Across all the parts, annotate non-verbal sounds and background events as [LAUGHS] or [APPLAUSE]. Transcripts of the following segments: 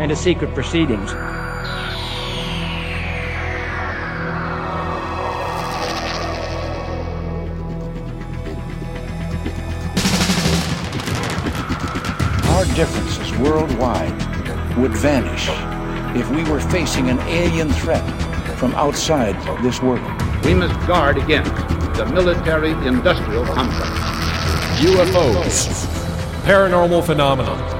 and to secret proceedings. Our differences worldwide would vanish if we were facing an alien threat from outside this world. We must guard against the military industrial complex. UFOs, paranormal phenomena,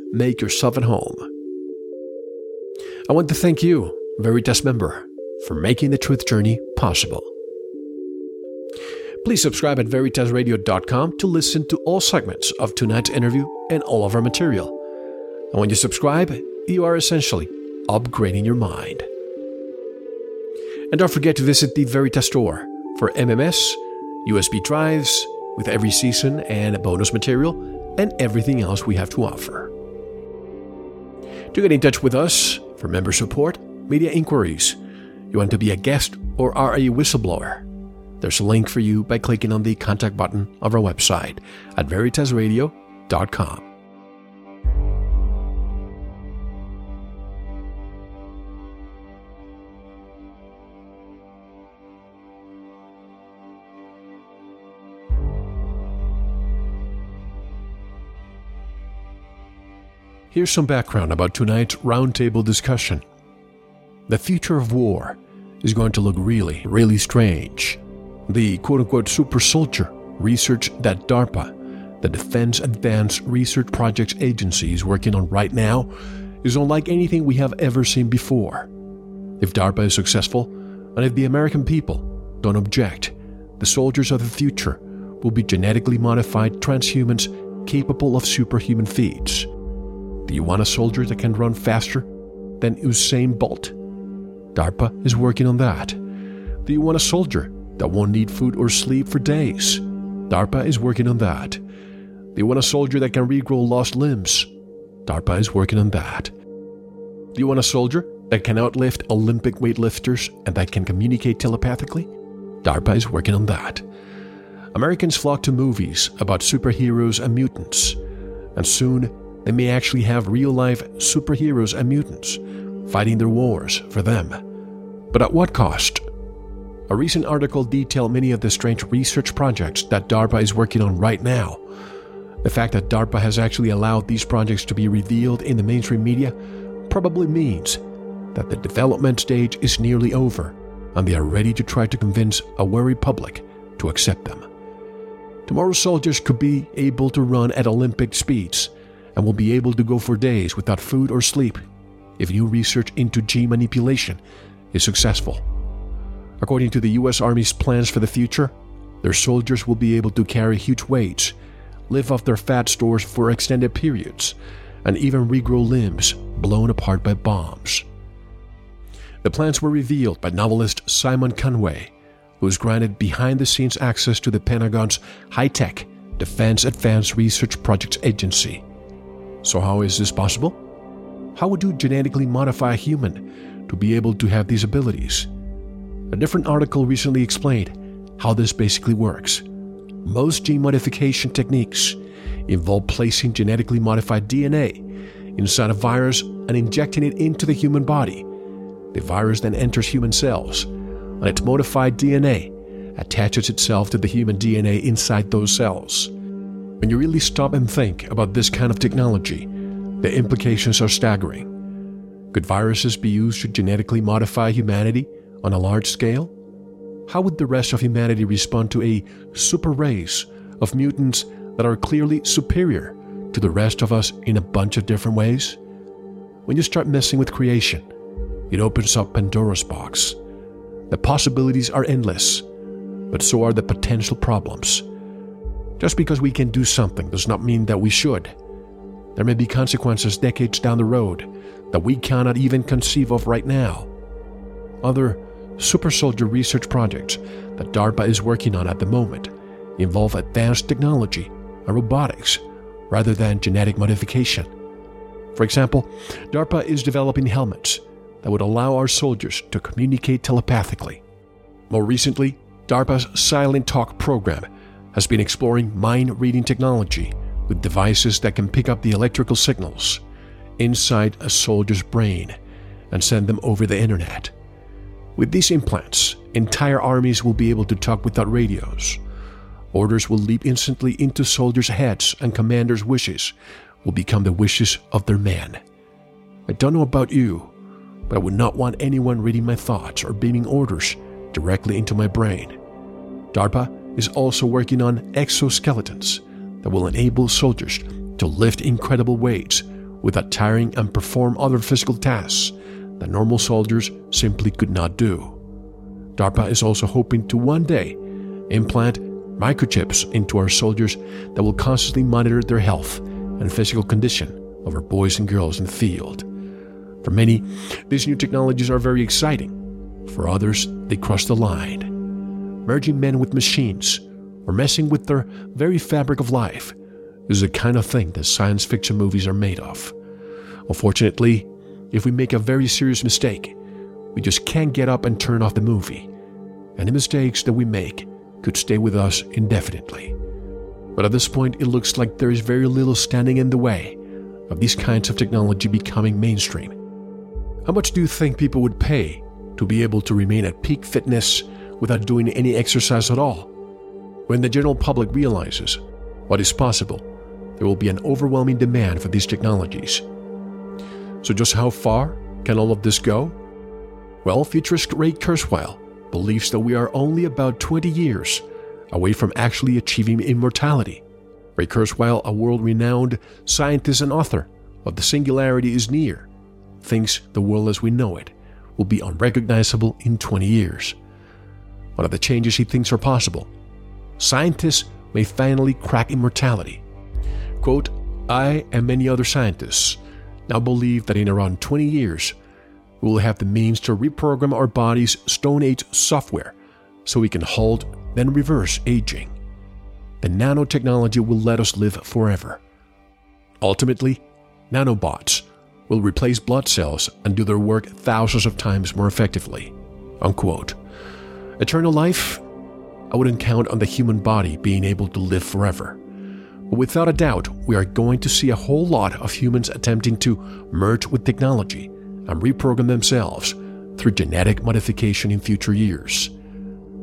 make yourself at home. I want to thank you, Veritas member, for making the truth journey possible. Please subscribe at veritasradio.com to listen to all segments of tonight's interview and all of our material. And when you subscribe, you are essentially upgrading your mind. And don't forget to visit the Veritas store for MMS, USB drives with every season and bonus material, and everything else we have to offer. To get in touch with us for member support, media inquiries, you want to be a guest or are a whistleblower, there's a link for you by clicking on the contact button of our website at veritasradio.com. Here's some background about tonight's roundtable discussion. The future of war is going to look really, really strange. The quote unquote super soldier research that DARPA, the Defense Advanced Research Projects Agency, is working on right now is unlike anything we have ever seen before. If DARPA is successful, and if the American people don't object, the soldiers of the future will be genetically modified transhumans capable of superhuman feats. Do you want a soldier that can run faster than Usain Bolt? DARPA is working on that. Do you want a soldier that won't need food or sleep for days? DARPA is working on that. Do you want a soldier that can regrow lost limbs? DARPA is working on that. Do you want a soldier that can outlift Olympic weightlifters and that can communicate telepathically? DARPA is working on that. Americans flock to movies about superheroes and mutants, and soon they may actually have real life superheroes and mutants fighting their wars for them. But at what cost? A recent article detailed many of the strange research projects that DARPA is working on right now. The fact that DARPA has actually allowed these projects to be revealed in the mainstream media probably means that the development stage is nearly over and they are ready to try to convince a wary public to accept them. Tomorrow's soldiers could be able to run at Olympic speeds and will be able to go for days without food or sleep if new research into gene manipulation is successful. According to the US Army's plans for the future, their soldiers will be able to carry huge weights, live off their fat stores for extended periods, and even regrow limbs blown apart by bombs. The plans were revealed by novelist Simon Conway, who was granted behind the scenes access to the Pentagon's high tech Defense Advanced Research Projects Agency. So, how is this possible? How would you genetically modify a human to be able to have these abilities? A different article recently explained how this basically works. Most gene modification techniques involve placing genetically modified DNA inside a virus and injecting it into the human body. The virus then enters human cells, and its modified DNA attaches itself to the human DNA inside those cells. When you really stop and think about this kind of technology, the implications are staggering. Could viruses be used to genetically modify humanity on a large scale? How would the rest of humanity respond to a super race of mutants that are clearly superior to the rest of us in a bunch of different ways? When you start messing with creation, it opens up Pandora's box. The possibilities are endless, but so are the potential problems. Just because we can do something does not mean that we should. There may be consequences decades down the road that we cannot even conceive of right now. Other super soldier research projects that DARPA is working on at the moment involve advanced technology and robotics rather than genetic modification. For example, DARPA is developing helmets that would allow our soldiers to communicate telepathically. More recently, DARPA's Silent Talk program has been exploring mind reading technology with devices that can pick up the electrical signals inside a soldier's brain and send them over the internet. With these implants, entire armies will be able to talk without radios. Orders will leap instantly into soldiers' heads, and commanders' wishes will become the wishes of their men. I don't know about you, but I would not want anyone reading my thoughts or beaming orders directly into my brain. DARPA is also working on exoskeletons that will enable soldiers to lift incredible weights without tiring and perform other physical tasks that normal soldiers simply could not do. DARPA is also hoping to one day implant microchips into our soldiers that will constantly monitor their health and physical condition of our boys and girls in the field. For many, these new technologies are very exciting. For others, they cross the line. Merging men with machines or messing with their very fabric of life is the kind of thing that science fiction movies are made of. Unfortunately, if we make a very serious mistake, we just can't get up and turn off the movie. And the mistakes that we make could stay with us indefinitely. But at this point, it looks like there is very little standing in the way of these kinds of technology becoming mainstream. How much do you think people would pay to be able to remain at peak fitness without doing any exercise at all? When the general public realizes what is possible, there will be an overwhelming demand for these technologies. So, just how far can all of this go? Well, futurist Ray Kurzweil believes that we are only about 20 years away from actually achieving immortality. Ray Kurzweil, a world renowned scientist and author of The Singularity is Near, thinks the world as we know it will be unrecognizable in 20 years. What are the changes he thinks are possible? Scientists may finally crack immortality. Quote, I and many other scientists now believe that in around 20 years, we will have the means to reprogram our body's Stone Age software so we can halt, then reverse aging. The nanotechnology will let us live forever. Ultimately, nanobots will replace blood cells and do their work thousands of times more effectively. Unquote. Eternal life? I wouldn't count on the human body being able to live forever. But without a doubt, we are going to see a whole lot of humans attempting to merge with technology and reprogram themselves through genetic modification in future years.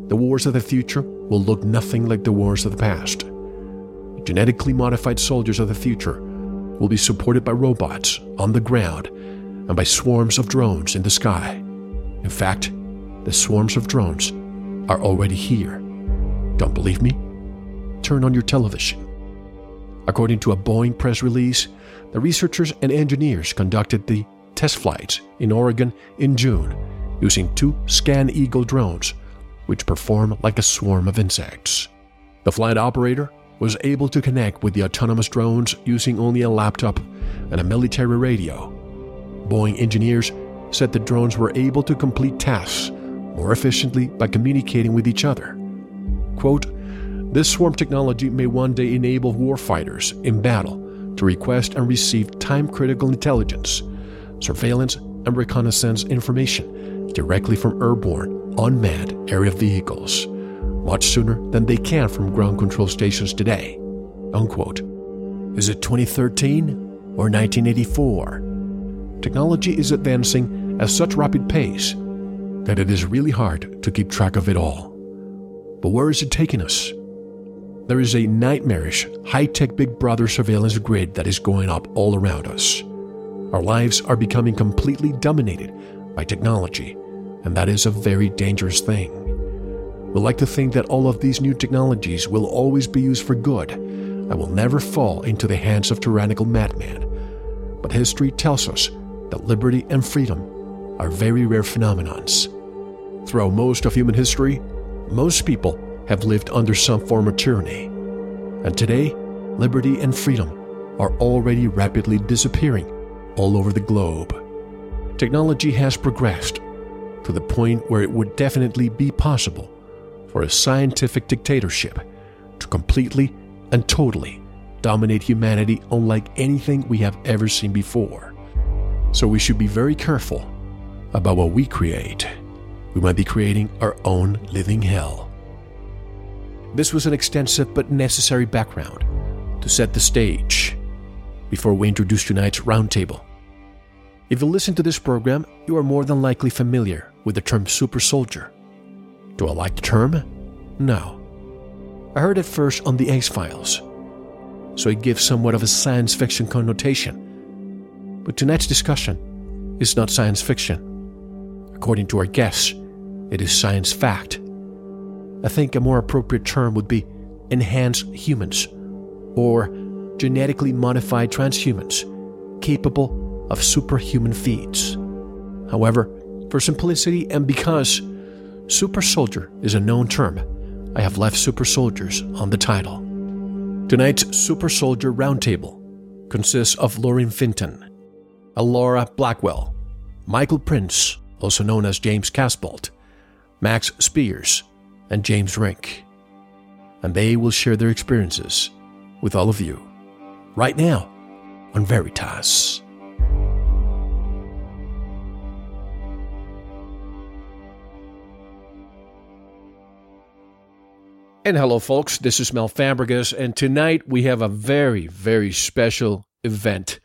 The wars of the future will look nothing like the wars of the past. Genetically modified soldiers of the future will be supported by robots on the ground and by swarms of drones in the sky. In fact, the swarms of drones are already here. Don't believe me? Turn on your television. According to a Boeing press release, the researchers and engineers conducted the test flights in Oregon in June using two Scan Eagle drones which perform like a swarm of insects. The flight operator was able to connect with the autonomous drones using only a laptop and a military radio. Boeing engineers said the drones were able to complete tasks more efficiently by communicating with each other. Quote, this swarm technology may one day enable warfighters in battle to request and receive time critical intelligence, surveillance, and reconnaissance information directly from airborne, unmanned aerial vehicles, much sooner than they can from ground control stations today. Unquote. Is it 2013 or 1984? Technology is advancing at such rapid pace that it is really hard to keep track of it all. But where is it taking us? There is a nightmarish, high tech Big Brother surveillance grid that is going up all around us. Our lives are becoming completely dominated by technology, and that is a very dangerous thing. We like to think that all of these new technologies will always be used for good and will never fall into the hands of tyrannical madmen. But history tells us that liberty and freedom are very rare phenomenons. Throughout most of human history, most people have lived under some form of tyranny. And today, liberty and freedom are already rapidly disappearing all over the globe. Technology has progressed to the point where it would definitely be possible for a scientific dictatorship to completely and totally dominate humanity unlike anything we have ever seen before. So we should be very careful about what we create. We might be creating our own living hell. This was an extensive but necessary background to set the stage before we introduce tonight's roundtable. If you listen to this program, you are more than likely familiar with the term super soldier. Do I like the term? No. I heard it first on The X Files, so it gives somewhat of a science fiction connotation. But tonight's discussion is not science fiction. According to our guests, it is science fact. I think a more appropriate term would be enhanced humans or genetically modified transhumans capable of superhuman feats. However, for simplicity and because super soldier is a known term, I have left super soldiers on the title. Tonight's Super Soldier Roundtable consists of Lorien Fintan, Alara Blackwell, Michael Prince, also known as James Casbolt, Max Spiers, and James Rink. And they will share their experiences with all of you right now on Veritas. And hello, folks. This is Mel Fabregas, and tonight we have a very, very special event.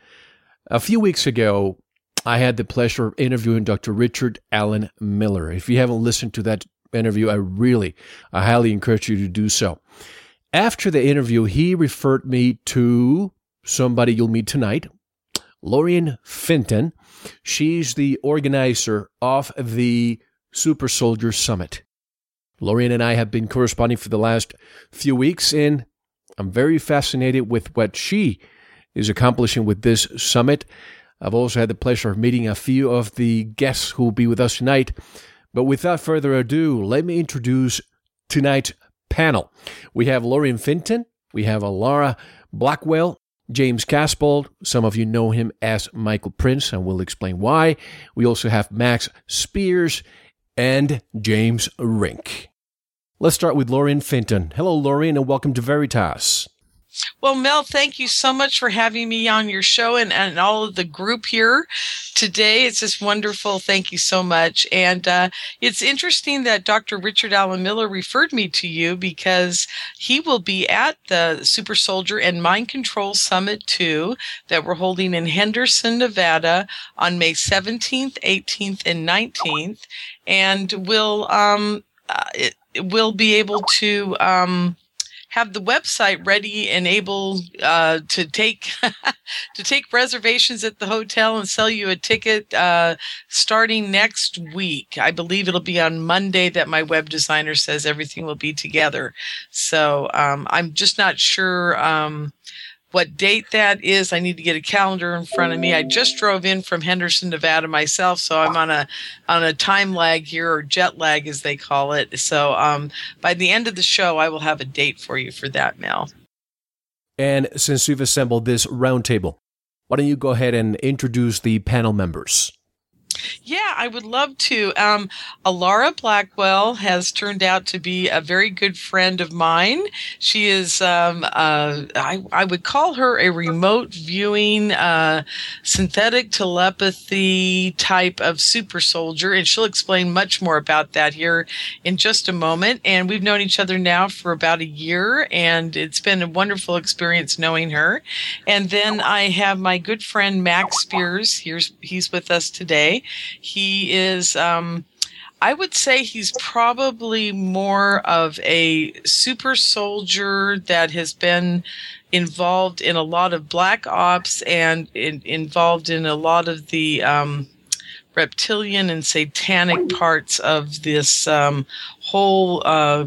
A few weeks ago, I had the pleasure of interviewing Dr. Richard Alan Miller. If you haven't listened to that interview, I really, I highly encourage you to do so. After the interview, he referred me to somebody you'll meet tonight, Lorien Fintan. She's the organizer of the Super Soldier Summit. Lorien and I have been corresponding for the last few weeks, and I'm very fascinated with what she is accomplishing with this summit. I've also had the pleasure of meeting a few of the guests who will be with us tonight. But without further ado, let me introduce tonight's panel. We have Lorien Fintan, we have Alara Blackwell, James Casbolt. Some of you know him as Michael Prince, and we'll explain why. We also have Max Spiers and James Rink. Let's start with Lorien Fintan. Hello, Lorien, and welcome to Veritas. Well, Mel, thank you so much for having me on your show and, and all of the group here today. It's just wonderful. Thank you so much. And uh, it's interesting that Dr. Richard Alan Miller referred me to you because he will be at the Super Soldier and Mind Control Summit 2 that we're holding in Henderson, Nevada on May 17th, 18th, and 19th. And we'll, um, uh, it, will be able to um, have the website ready and able uh, to take [LAUGHS] to take reservations at the hotel and sell you a ticket uh, starting next week. I believe it'll be on Monday that my web designer says everything will be together. So um, I'm just not sure. Um, what date that is. I need to get a calendar in front of me. I just drove in from Henderson, Nevada myself, so I'm on a on a time lag here or jet lag as they call it. So um, by the end of the show, I will have a date for you for that, Mel. And since we've assembled this roundtable, why don't you go ahead and introduce the panel members? Yeah, I would love to. Um, Alara Blackwell has turned out to be a very good friend of mine. She is, um, uh, I, I, would call her a remote viewing, uh, synthetic telepathy type of super soldier, and she'll explain much more about that here in just a moment. And we've known each other now for about a year, and it's been a wonderful experience knowing her. And then I have my good friend Max Spiers. Here's he's with us today. He is, um, I would say he's probably more of a super soldier that has been involved in a lot of black ops and in, involved in a lot of the um, reptilian and satanic parts of this um, whole. Uh,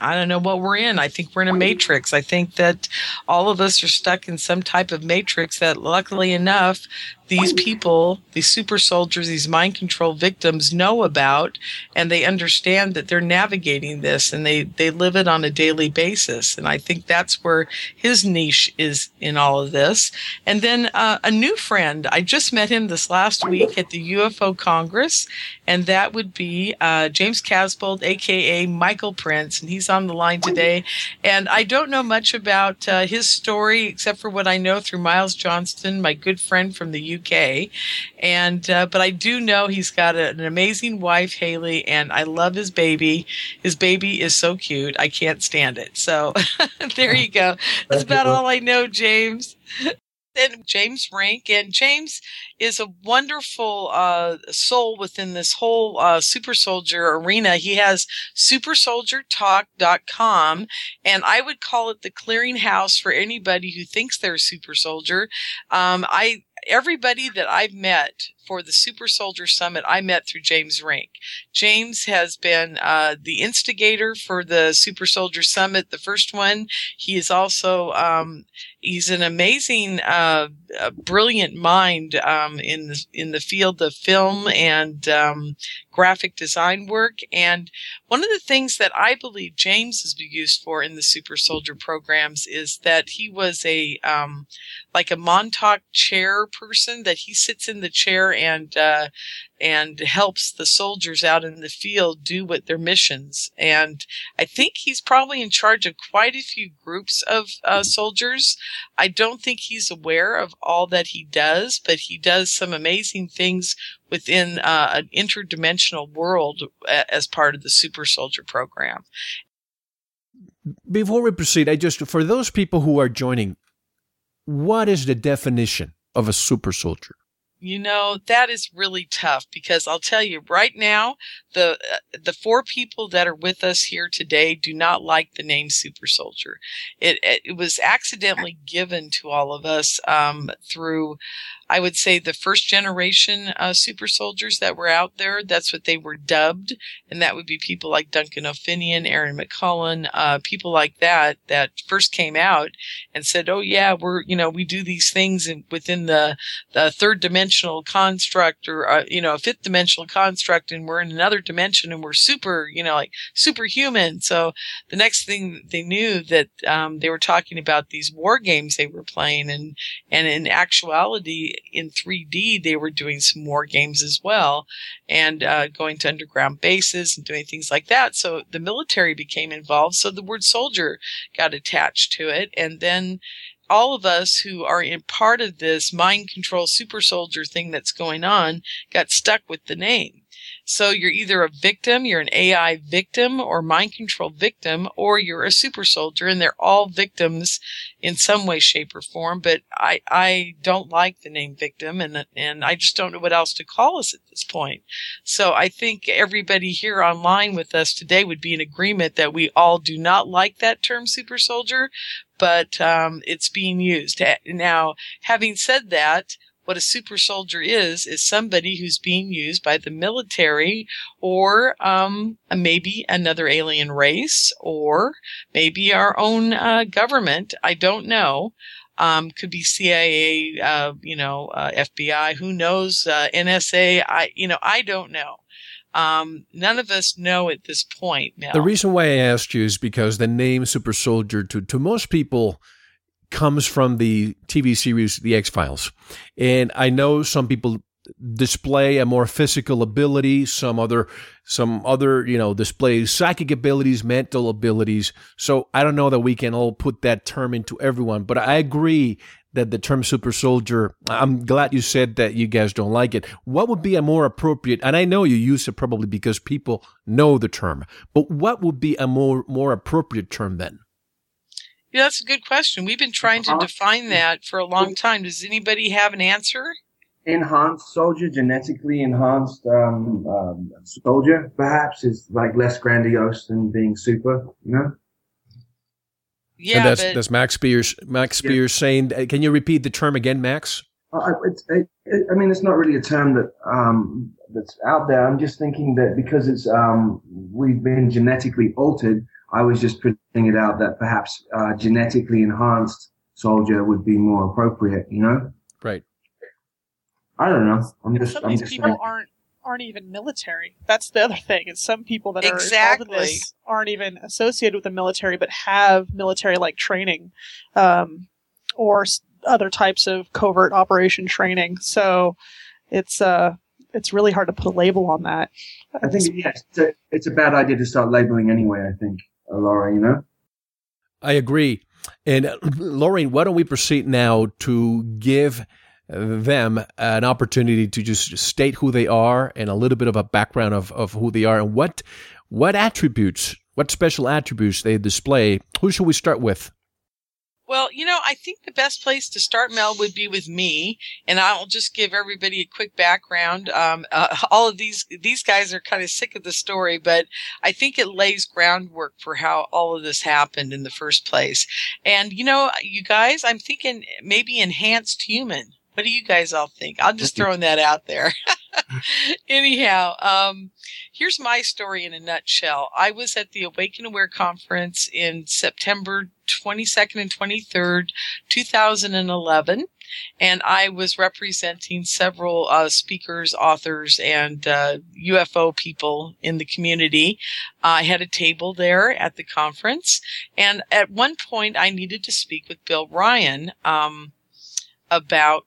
I don't know what we're in. I think we're in a matrix. I think that all of us are stuck in some type of matrix that, luckily enough, these people, these super soldiers, these mind control victims know about and they understand that they're navigating this and they, they live it on a daily basis. And I think that's where his niche is in all of this. And then uh, a new friend, I just met him this last week at the UFO Congress, and that would be uh, James Casbolt, aka Michael Prince. And he's on the line today. And I don't know much about uh, his story except for what I know through Miles Johnston, my good friend from the UK. And uh, but I do know he's got a, an amazing wife, Haley, and I love his baby. His baby is so cute. I can't stand it. So [LAUGHS] there you go. That's about all I know, James and James Rink. And James is a wonderful uh, soul within this whole uh, super soldier arena. He has supersoldiertalk.com, and I would call it the clearinghouse for anybody who thinks they're a super soldier. Um, I everybody that I've met for the Super Soldier Summit, I met through James Rink. James has been uh, the instigator for the Super Soldier Summit, the first one. He is also um, he's an amazing, uh, brilliant mind um, in the, in the field of film and um, graphic design work. And one of the things that I believe James has been used for in the Super Soldier programs is that he was a um, like a Montauk chair person that he sits in the chair and uh, and helps the soldiers out in the field do what their missions. And I think he's probably in charge of quite a few groups of uh, soldiers. I don't think he's aware of all that he does, but he does some amazing things within uh, an interdimensional world as part of the Super Soldier program. Before we proceed, I just for those people who are joining, what is the definition of a super soldier? You know, that is really tough because I'll tell you right now, the uh, the four people that are with us here today do not like the name super soldier. It it was accidentally given to all of us um, through I would say the first generation uh, super soldiers that were out there, that's what they were dubbed. And that would be people like Duncan O'Finioan, Aaron McCollum, uh, people like that, that first came out and said, Oh yeah, we're, you know, we do these things in, within the, the third dimensional construct or, uh, you know, a fifth dimensional construct and we're in another dimension and we're super, you know, like superhuman. So the next thing they knew that, um, they were talking about these war games they were playing and, and in actuality, in 3D, they were doing some war games as well and uh, going to underground bases and doing things like that. So the military became involved. So the word soldier got attached to it. And then all of us who are in part of this mind control super soldier thing that's going on got stuck with the name. So you're either a victim, you're an AI victim or mind control victim, or you're a super soldier and they're all victims in some way, shape or form. But I, I don't like the name victim and, and I just don't know what else to call us at this point. So I think everybody here online with us today would be in agreement that we all do not like that term super soldier, but um, it's being used. Now, having said that, what a super soldier is is somebody who's being used by the military or um, maybe another alien race or maybe our own uh, government. I don't know. Um, could be CIA, uh, you know, uh, FBI. Who knows? Uh, NSA. I, you know, I don't know. Um, none of us know at this point. Now. The reason why I asked you is because the name Super Soldier to to most people comes from the TV series The X Files, and I know some people display a more physical ability some other some other you know display psychic abilities mental abilities. So i don't know that we can all put that term into everyone but i agree that the term super soldier i'm glad you said that you guys don't like it. What would be a more appropriate and i know you use it probably because people know the term but what would be a more more appropriate term then yeah, that's a good question. We've been trying to define that for a long time. Does anybody have an answer? enhanced soldier, genetically enhanced um, um, soldier, perhaps is like less grandiose than being super. You know. Yeah, and that's but, that's Max Spiers. Max Spiers yeah. saying, uh, "Can you repeat the term again, Max?" Uh, it, it, it, I mean, it's not really a term that um, that's out there. I'm just thinking that because it's um, we've been genetically altered, I was just putting it out that perhaps uh, genetically enhanced soldier would be more appropriate. You know. Right. I don't know. I'm just. Some I'm of these just people saying. aren't aren't even military. That's the other thing. Is some people that Exactly. are involved in this aren't even associated with the military, but have military like training, um, or s- other types of covert operation training. So it's uh it's really hard to put a label on that. I think yeah, it's a, it's a bad idea to start labeling anyway. I think, know. I agree. And uh, [CLEARS THROAT] Lorraine, why don't we proceed now to give them an opportunity to just state who they are and a little bit of a background of, of who they are and what what attributes, what special attributes they display. Who should we start with? Well, you know, I think the best place to start, Mel, would be with me, and I'll just give everybody a quick background. Um, uh, [LAUGHS] all of these these guys are kind of sick of the story, but I think it lays groundwork for how all of this happened in the first place. And you know, you guys, I'm thinking maybe enhanced human. What do you guys all think? I'm just throwing that out there. [LAUGHS] Anyhow, um, here's my story in a nutshell. I was at the Awaken Aware conference in September 22nd and 23rd, 2011, and I was representing several uh, speakers, authors, and uh, UFO people in the community. I had a table there at the conference, and at one point I needed to speak with Bill Ryan. Um, about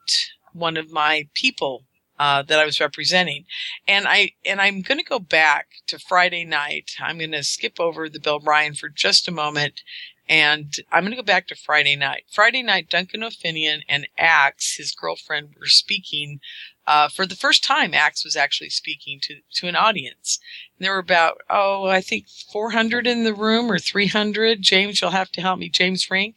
one of my people uh, that I was representing, and I and I'm going to go back to Friday night. I'm going to skip over the Bill Ryan for just a moment, and I'm going to go back to Friday night. Friday night, Duncan O'Finioan and Axe, his girlfriend, were speaking. Uh, for the first time, Axe was actually speaking to to an audience. And there were about oh, I think 400 in the room or 300. James, you'll have to help me. James Rink.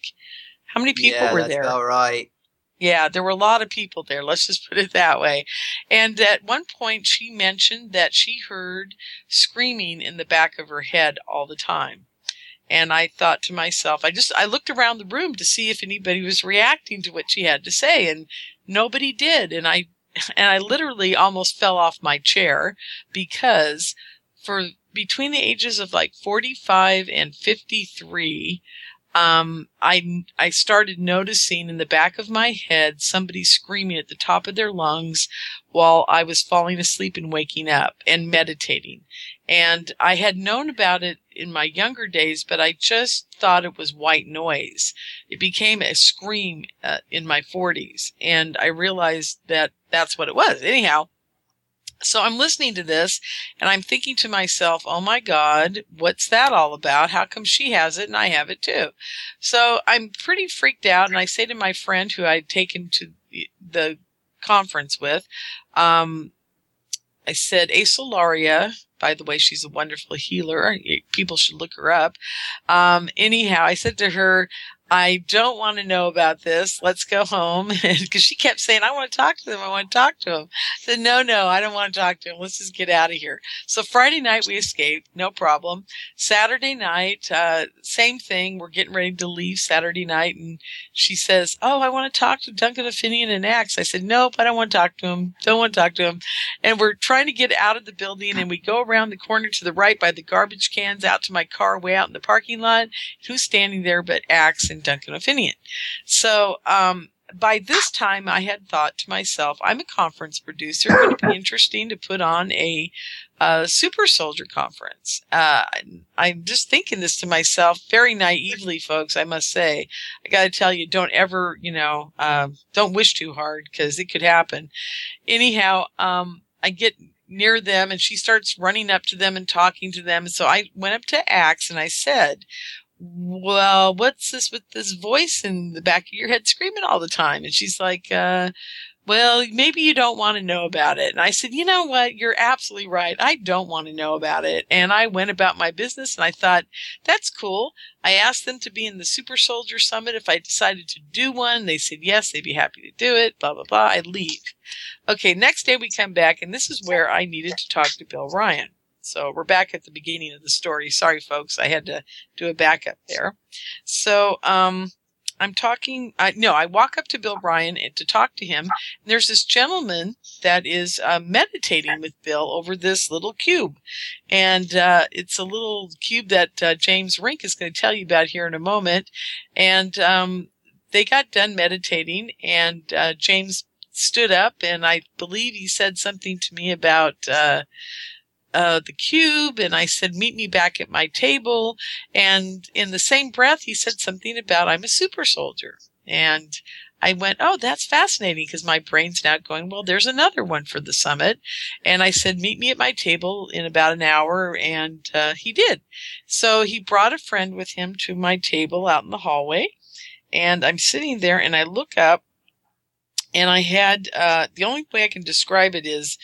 How many people yeah, were that's there? about right. Yeah, there were a lot of people there. Let's just put it that way. And at one point, she mentioned that she heard screaming in the back of her head all the time. And I thought to myself, I just, I looked around the room to see if anybody was reacting to what she had to say and nobody did. And I, [LAUGHS] and I literally almost fell off my chair because for between the ages of like 45 and 53, um, I, I started noticing in the back of my head somebody screaming at the top of their lungs while I was falling asleep and waking up and meditating. And I had known about it in my younger days, but I just thought it was white noise. It became a scream uh, in my 40s, and I realized that that's what it was. Anyhow, so I'm listening to this and I'm thinking to myself, oh my God, what's that all about? How come she has it and I have it too? So I'm pretty freaked out. And I say to my friend who I'd taken to the conference with, um, I said, Asolaria, by the way, she's a wonderful healer. People should look her up. Um, anyhow, I said to her, I don't want to know about this. Let's go home. [LAUGHS] Because she kept saying, I want to talk to them. I want to talk to them. I said, no, no, I don't want to talk to them. Let's just get out of here. So Friday night we escaped. No problem. Saturday night, uh, same thing. We're getting ready to leave Saturday night. And she says, Oh, I want to talk to Duncan O'Finioan and Axe. I said, Nope, I don't want to talk to him. Don't want to talk to him. And we're trying to get out of the building and we go around the corner to the right by the garbage cans out to my car way out in the parking lot. Who's standing there but Axe and Duncan O'Finioan. So, um, by this time, I had thought to myself, I'm a conference producer. It would be interesting to put on a, a super soldier conference. Uh, I'm just thinking this to myself very naively, folks. I must say, I got to tell you, don't ever, you know, uh, don't wish too hard because it could happen. Anyhow, um, I get near them and she starts running up to them and talking to them. So I went up to Axe and I said, well, what's this with this voice in the back of your head screaming all the time? And she's like, uh, well, maybe you don't want to know about it. And I said, you know what? You're absolutely right. I don't want to know about it. And I went about my business and I thought, that's cool. I asked them to be in the Super Soldier Summit if I decided to do one. They said yes, they'd be happy to do it, blah, blah, blah. I leave. Okay, next day we come back and this is where I needed to talk to Bill Ryan. So we're back at the beginning of the story. Sorry, folks. I had to do a backup there. So, um, I'm talking. I, no, I walk up to Bill Ryan to talk to him. And there's this gentleman that is uh, meditating with Bill over this little cube, and uh, it's a little cube that uh, James Rink is going to tell you about here in a moment. And um, they got done meditating, and uh, James stood up, and I believe he said something to me about uh, the cube and I said, meet me back at my table. And in the same breath, he said something about I'm a super soldier. And I went, oh, that's fascinating because my brain's now going, well, there's another one for the summit. And I said, meet me at my table in about an hour. And uh, he did. So he brought a friend with him to my table out in the hallway. And I'm sitting there and I look up and I had, uh, the only way I can describe it is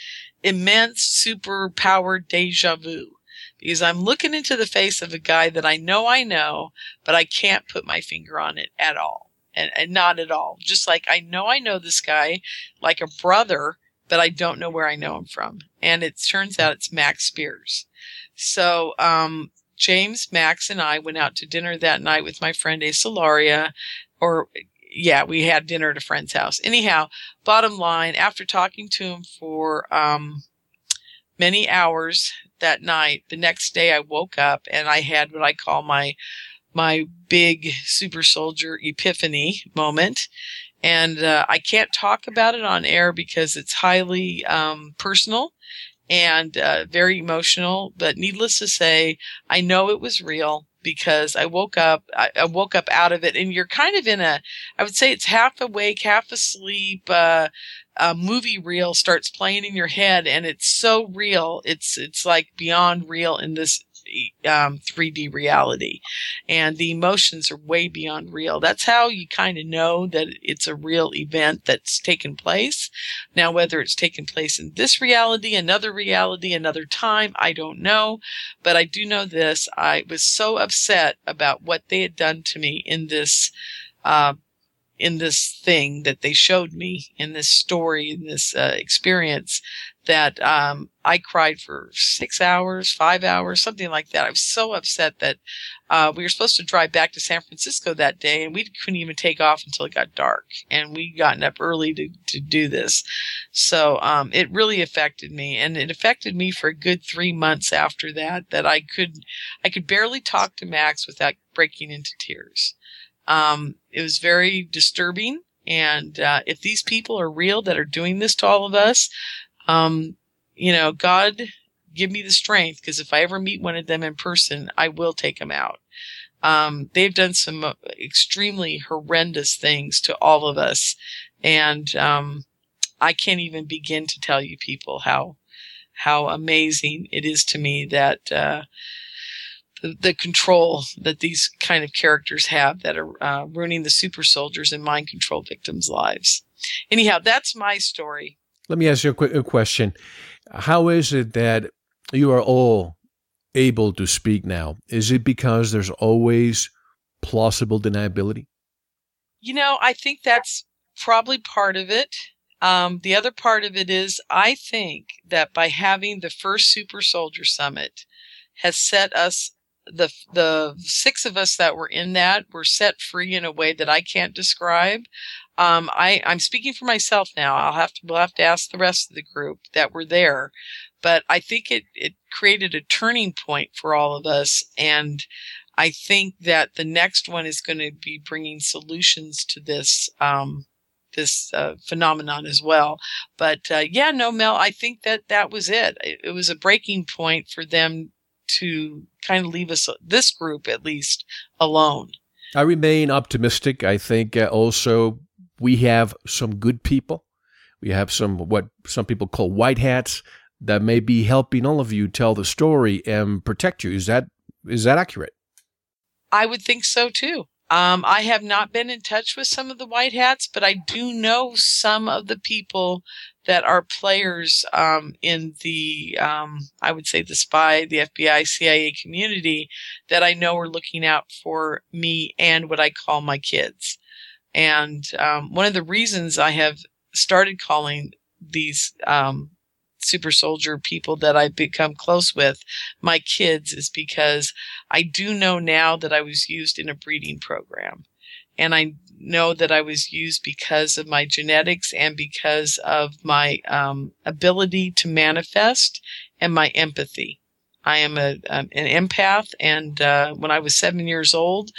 immense superpowered deja vu because I'm looking into the face of a guy that I know I know, but I can't put my finger on it at all. And, and not at all. Just like I know I know this guy like a brother, but I don't know where I know him from. And it turns out it's Max Spiers. So, um, James, Max, and I went out to dinner that night with my friend Asolaria, or yeah, we had dinner at a friend's house. Anyhow, bottom line, after talking to him for um, many hours that night, the next day I woke up and I had what I call my my big super soldier epiphany moment. And uh, I can't talk about it on air because it's highly um, personal and uh, very emotional. But needless to say, I know it was real because I woke up, I, I, woke up out of it and you're kind of in a, I would say it's half awake, half asleep, uh, a movie reel starts playing in your head and it's so real. It's, it's like beyond real in this um, 3D reality. And the emotions are way beyond real. That's how you kind of know that it's a real event that's taken place. Now, whether it's taken place in this reality, another reality, another time, I don't know. But I do know this. I was so upset about what they had done to me in this, uh, in this thing that they showed me in this story, in this uh, experience, that um, I cried for six hours, five hours, something like that. I was so upset that uh, we were supposed to drive back to San Francisco that day, and we couldn't even take off until it got dark. And we gotten up early to to do this, so um, it really affected me, and it affected me for a good three months after that. That I could I could barely talk to Max without breaking into tears. Um, it was very disturbing. And uh, if these people are real that are doing this to all of us, um, you know, God give me the strength because if I ever meet one of them in person, I will take them out. Um, they've done some uh, extremely horrendous things to all of us. And, um, I can't even begin to tell you people how, how amazing it is to me that, uh, the, the control that these kind of characters have that are uh, ruining the super soldiers and mind control victims' lives. Anyhow, that's my story. Let me ask you a, quick, a question. How is it that you are all able to speak now? Is it because there's always plausible deniability? You know, I think that's probably part of it. Um, the other part of it is I think that by having the first Super Soldier Summit has set us the the six of us that were in that were set free in a way that I can't describe. Um, I I'm speaking for myself now. I'll have to we'll have to ask the rest of the group that were there, but I think it it created a turning point for all of us, and I think that the next one is going to be bringing solutions to this um, this uh, phenomenon as well. But uh, yeah, no, Mel, I think that that was it. it. It was a breaking point for them to kind of leave us, this group at least, alone. I remain optimistic. I think uh, also we have some good people. We have some what some people call white hats that may be helping all of you tell the story and protect you. Is that is that accurate? I would think so too. Um, I have not been in touch with some of the white hats, but I do know some of the people that are players um, in the, um, I would say, the spy, the FBI, CIA community that I know are looking out for me and what I call my kids. And um, one of the reasons I have started calling these um, super soldier people that I've become close with, my kids, is because I do know now that I was used in a breeding program. And I know that I was used because of my genetics and because of my um, ability to manifest and my empathy. I am a, um, an empath, and uh, when I was seven years old,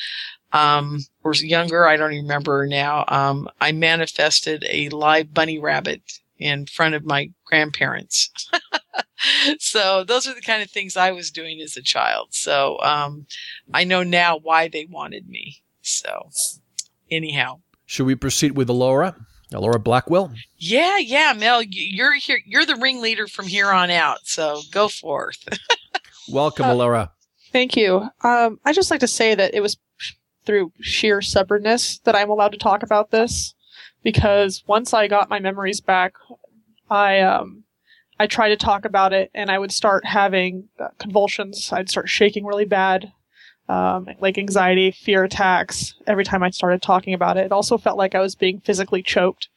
um, or younger, I don't even remember now, um, I manifested a live bunny rabbit in front of my grandparents. [LAUGHS] so those are the kind of things I was doing as a child. So um, I know now why they wanted me. So anyhow. Should we proceed with Alara? Alara Blackwell. Yeah, yeah, Mel, you're here. You're the ringleader from here on out. So go forth. [LAUGHS] Welcome, uh, Laura. Thank you. Um, I just like to say that it was through sheer stubbornness that I'm allowed to talk about this because once I got my memories back, I um, I tried to talk about it, and I would start having uh, convulsions. I'd start shaking really bad, um, like anxiety, fear attacks. Every time I started talking about it, it also felt like I was being physically choked.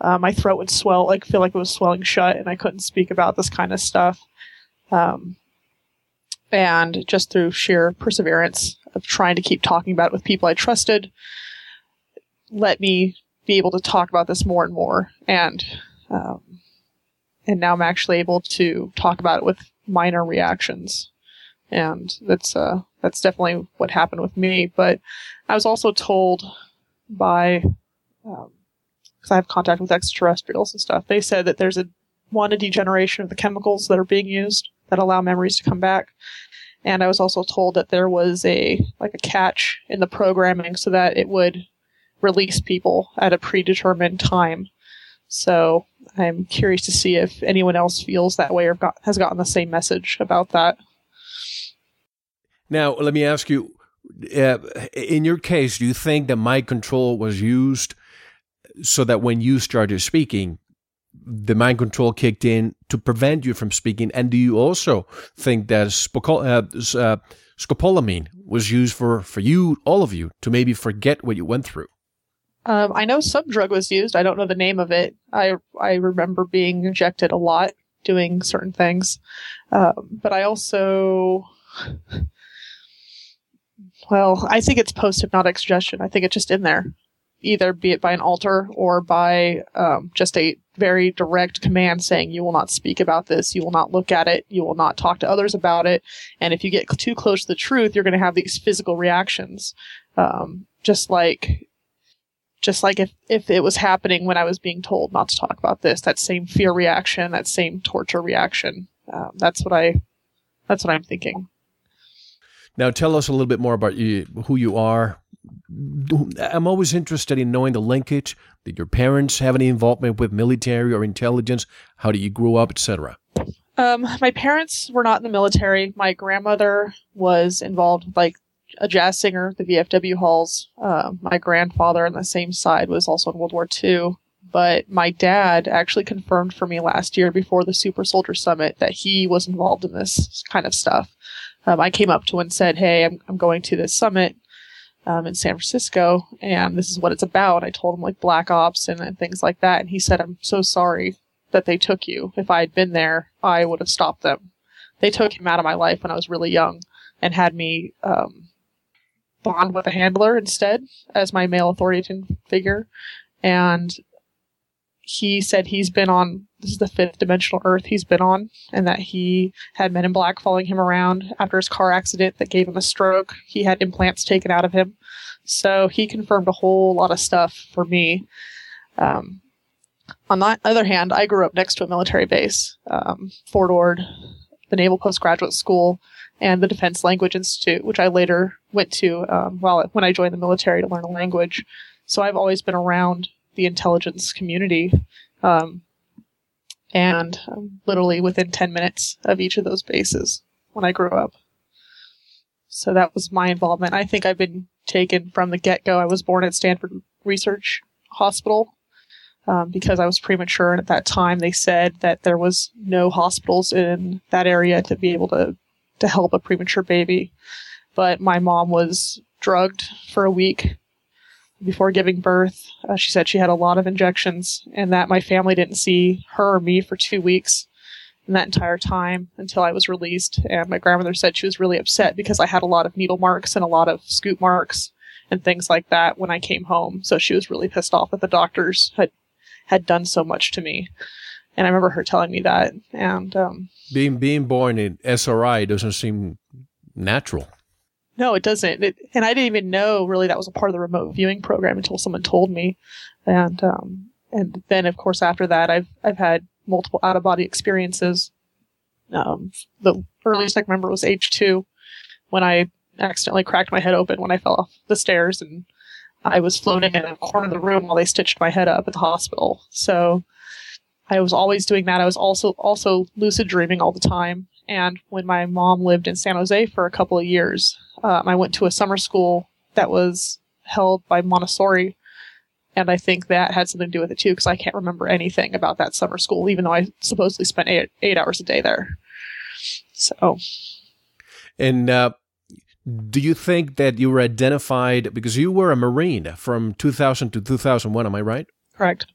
Uh, my throat would swell, like feel like it was swelling shut, and I couldn't speak about this kind of stuff. Um, and just through sheer perseverance of trying to keep talking about it with people I trusted, let me be able to talk about this more and more. And um, and now I'm actually able to talk about it with minor reactions, and that's uh, that's definitely what happened with me. But I was also told by because um, I have contact with extraterrestrials and stuff. They said that there's a one a degeneration of the chemicals that are being used that allow memories to come back. And I was also told that there was a like a catch in the programming so that it would release people at a predetermined time. So I'm curious to see if anyone else feels that way or got, has gotten the same message about that. Now, let me ask you uh, in your case, do you think that mind control was used so that when you started speaking, the mind control kicked in to prevent you from speaking? And do you also think that uh, uh, scopolamine was used for, for you, all of you, to maybe forget what you went through? Um, I know some drug was used. I don't know the name of it. I I remember being injected a lot, doing certain things, um, but I also, [LAUGHS] well, I think it's post hypnotic suggestion. I think it's just in there, either be it by an alter or by um, just a very direct command saying you will not speak about this, you will not look at it, you will not talk to others about it, and if you get too close to the truth, you're going to have these physical reactions. Um, just like just like if, if it was happening when I was being told not to talk about this, that same fear reaction, that same torture reaction. Um, that's what I, that's what I'm thinking. Now, tell us a little bit more about you, who you are. I'm always interested in knowing the linkage. Did your parents have any involvement with military or intelligence? How did you grow up, etc.? Um, my parents were not in the military. My grandmother was involved like a jazz singer, the VFW halls. Uh, my grandfather on the same side was also in World War II. But my dad actually confirmed for me last year before the Super Soldier Summit that he was involved in this kind of stuff. Um, I came up to him and said, Hey, I'm, I'm going to this summit um, in San Francisco, and this is what it's about. I told him like black ops and, and things like that. And he said, I'm so sorry that they took you. If I had been there, I would have stopped them. They took him out of my life when I was really young and had me um, bond with a handler instead as my male authority figure. And he said he's been on this is the fifth dimensional Earth he's been on, and that he had Men in Black following him around after his car accident that gave him a stroke. He had implants taken out of him, so he confirmed a whole lot of stuff for me. Um, on the other hand, I grew up next to a military base, um, Fort Ord, the Naval Postgraduate School, and the Defense Language Institute, which I later went to um, while when I joined the military to learn a language. So I've always been around the intelligence community. Um, and um, literally within 10 minutes of each of those bases when I grew up. So that was my involvement. I think I've been taken from the get go. I was born at Stanford Research Hospital um, because I was premature. And at that time, they said that there was no hospitals in that area to be able to, to help a premature baby. But my mom was drugged for a week before giving birth. Uh, she said she had a lot of injections and that my family didn't see her or me for two weeks in that entire time until I was released. And my grandmother said she was really upset because I had a lot of needle marks and a lot of scoop marks and things like that when I came home. So she was really pissed off that the doctors had had done so much to me. And I remember her telling me that. And um, being being born in SRI doesn't seem natural. No, it doesn't. It, and I didn't even know really that was a part of the remote viewing program until someone told me. And um, and then of course after that, I've I've had multiple out of body experiences. Um, the earliest I can remember was age two, when I accidentally cracked my head open when I fell off the stairs, and I was floating in a corner of the room while they stitched my head up at the hospital. So I was always doing that. I was also also lucid dreaming all the time. And when my mom lived in San Jose for a couple of years, um, I went to a summer school that was held by Montessori. And I think that had something to do with it too, because I can't remember anything about that summer school, even though I supposedly spent eight, eight hours a day there. So. And, uh, do you think that you were identified because you were a Marine from 2000 to 2001? Am I right? Correct.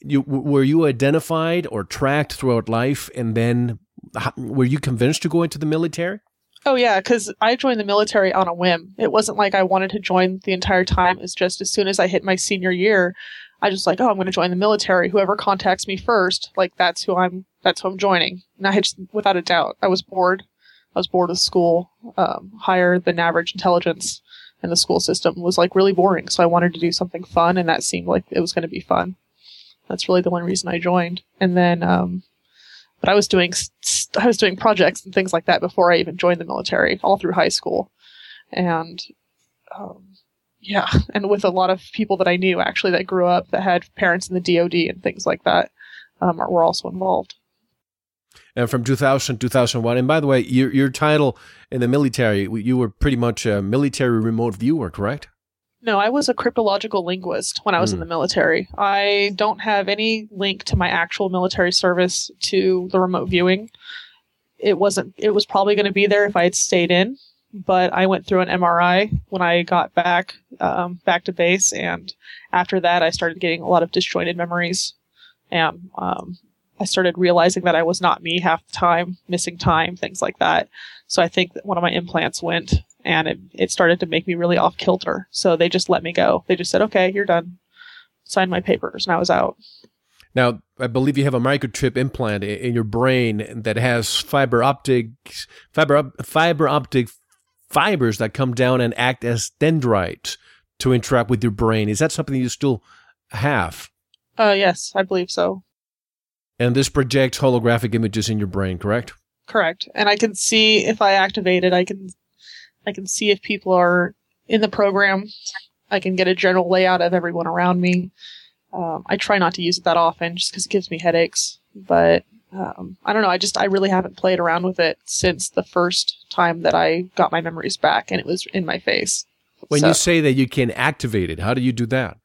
You were you identified or tracked throughout life, and then were you convinced to go into the military? Oh yeah, because I joined the military on a whim. It wasn't like I wanted to join the entire time. It's just as soon as I hit my senior year, I just like, oh, I'm going to join the military. Whoever contacts me first, like that's who I'm. That's who I'm joining. And I had without a doubt, I was bored. I was bored with school. Um, higher than average intelligence in the school system was like really boring. So I wanted to do something fun, and that seemed like it was going to be fun. That's really the one reason I joined. And then um, but I was doing I was doing projects and things like that before I even joined the military, all through high school, and um, yeah, [LAUGHS] and with a lot of people that I knew actually that grew up that had parents in the DoD and things like that um, were also involved. And from 2000 2001, and by the way, your your title in the military, you were pretty much a military remote viewer, correct? No, I was a cryptological linguist when I was mm. in hmm. the military. I don't have any link to my actual military service to the remote viewing. It wasn't, it was probably going to be there if I had stayed in, but I went through an MRI when I got back, um, back to base. And after that, I started getting a lot of disjointed memories. And, um, I started realizing that I was not me half the time, missing time, things like that. So I think that one of my implants went and it, it started to make me really off kilter. So they just let me go. They just said, okay, you're done. Signed my papers and I was out. Now, I believe you have a microchip implant in your brain that has fiber optic fiber fiber optic fibers that come down and act as dendrites to interact with your brain. Is that something you still have? Uh, yes, I believe so. And this projects holographic images in your brain, correct? Correct. And I can see if I activate it, I can I can see if people are in the program. I can get a general layout of everyone around me. Um, I try not to use it that often just because it gives me headaches. But um, I don't know. I just I really haven't played around with it since the first time that I got my memories back, and it was in my face. When so, you say that you can activate it, how do you do that?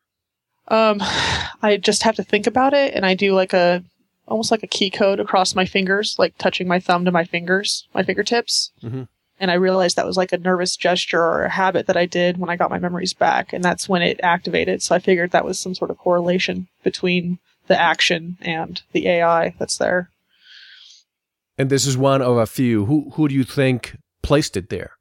Um, [SIGHS] I just have to think about it, and I do like a almost like a key code across my fingers, like touching my thumb to my fingers, my fingertips. Mm-hmm. And I realized that was like a nervous gesture or a habit that I did when I got my memories back. And that's when it activated. So I figured that was some sort of correlation between the action and the AI that's there. And this is one of a few. Who who do you think placed it there?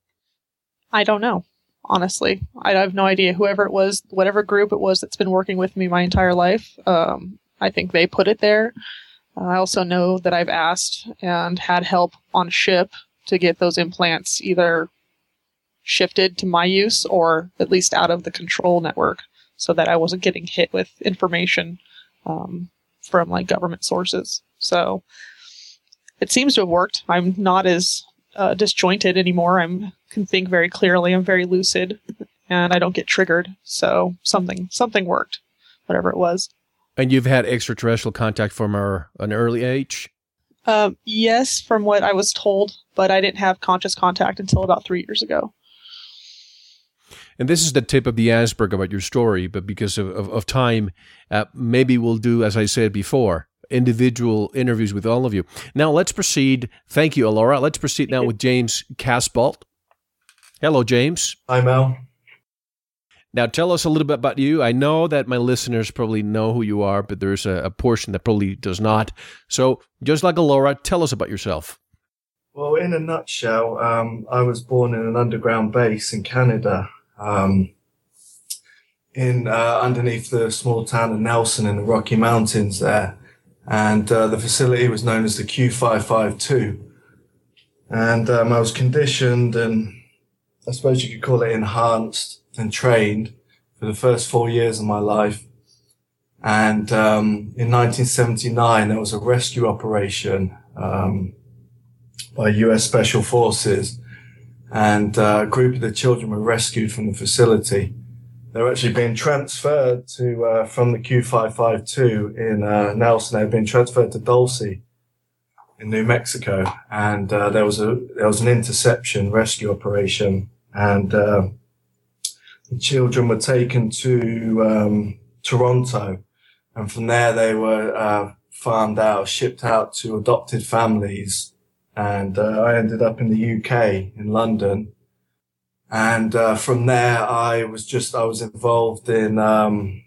I don't know. Honestly, I have no idea. Whoever it was, whatever group it was that's been working with me my entire life, um, I think they put it there. Uh, I also know that I've asked and had help on ship to get those implants either shifted to my use or at least out of the control network so that I wasn't getting hit with information um, from like government sources. So it seems to have worked. I'm not as uh, disjointed anymore. I can think very clearly. I'm very lucid, and I don't get triggered. So something something worked, whatever it was. And you've had extraterrestrial contact from our, an early age. Um, yes, from what I was told, but I didn't have conscious contact until about three years ago. And this is the tip of the iceberg about your story, but because of, of, of time, uh, maybe we'll do, as I said before, individual interviews with all of you. Now let's proceed. Thank you, Alara. Let's proceed now with James Casbolt. Hello, James. Hi, Mel. Now tell us a little bit about you. I know that my listeners probably know who you are, but there's a, a portion that probably does not. So just like Alara, tell us about yourself. Well, in a nutshell, um, I was born in an underground base in Canada, um, in uh, underneath the small town of Nelson in the Rocky Mountains there and uh, the facility was known as the Q552. And um, I was conditioned and I suppose you could call it enhanced and trained for the first four years of my life. And um, in 1979, there was a rescue operation um, by U.S. Special Forces, and uh, a group of the children were rescued from the facility They were actually being transferred to uh, from the Q552 in uh, Nelson. They've been transferred to Dulce in New Mexico, and uh, there was a there was an interception rescue operation, and uh, children were taken to um, Toronto, and from there they were uh, farmed out, shipped out to adopted families, and uh, I ended up in the UK in London. And uh, from there, I was just I was involved in um,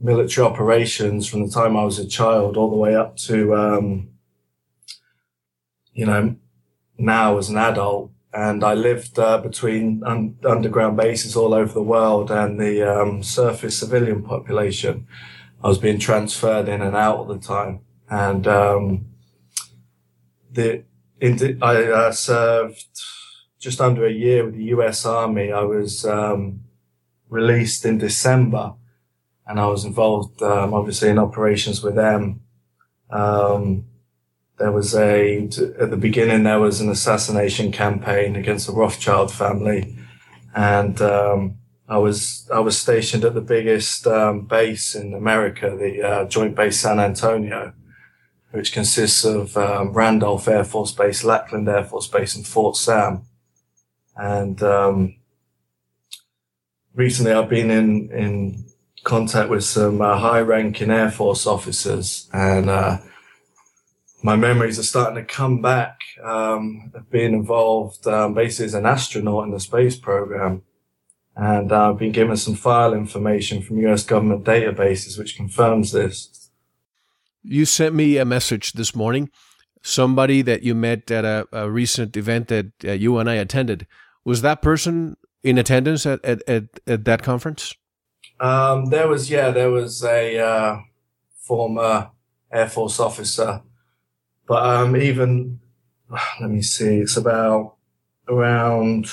military operations from the time I was a child all the way up to um, you know now as an adult. And I lived uh, between un- underground bases all over the world and the um, surface civilian population. I was being transferred in and out all the time, and um, the I uh, served just under a year with the US Army. I was um, released in December and I was involved, um, obviously, in operations with them. Um, there was a, at the beginning, there was an assassination campaign against the Rothschild family. And, um, I was, I was stationed at the biggest, um, base in America, the, uh, Joint Base San Antonio, which consists of, um, Randolph Air Force Base, Lackland Air Force Base and Fort Sam. And um, recently, I've been in in contact with some uh, high-ranking Air Force officers, and uh, my memories are starting to come back um, of being involved um, basically as an astronaut in the space program. And uh, I've been given some file information from US government databases which confirms this. You sent me a message this morning. Somebody that you met at a, a recent event that uh, you and I attended was that person in attendance at, at, at, at that conference? Um, there was, yeah, there was a uh, former Air Force officer. But um, even, [SIGHS] let me see, it's about around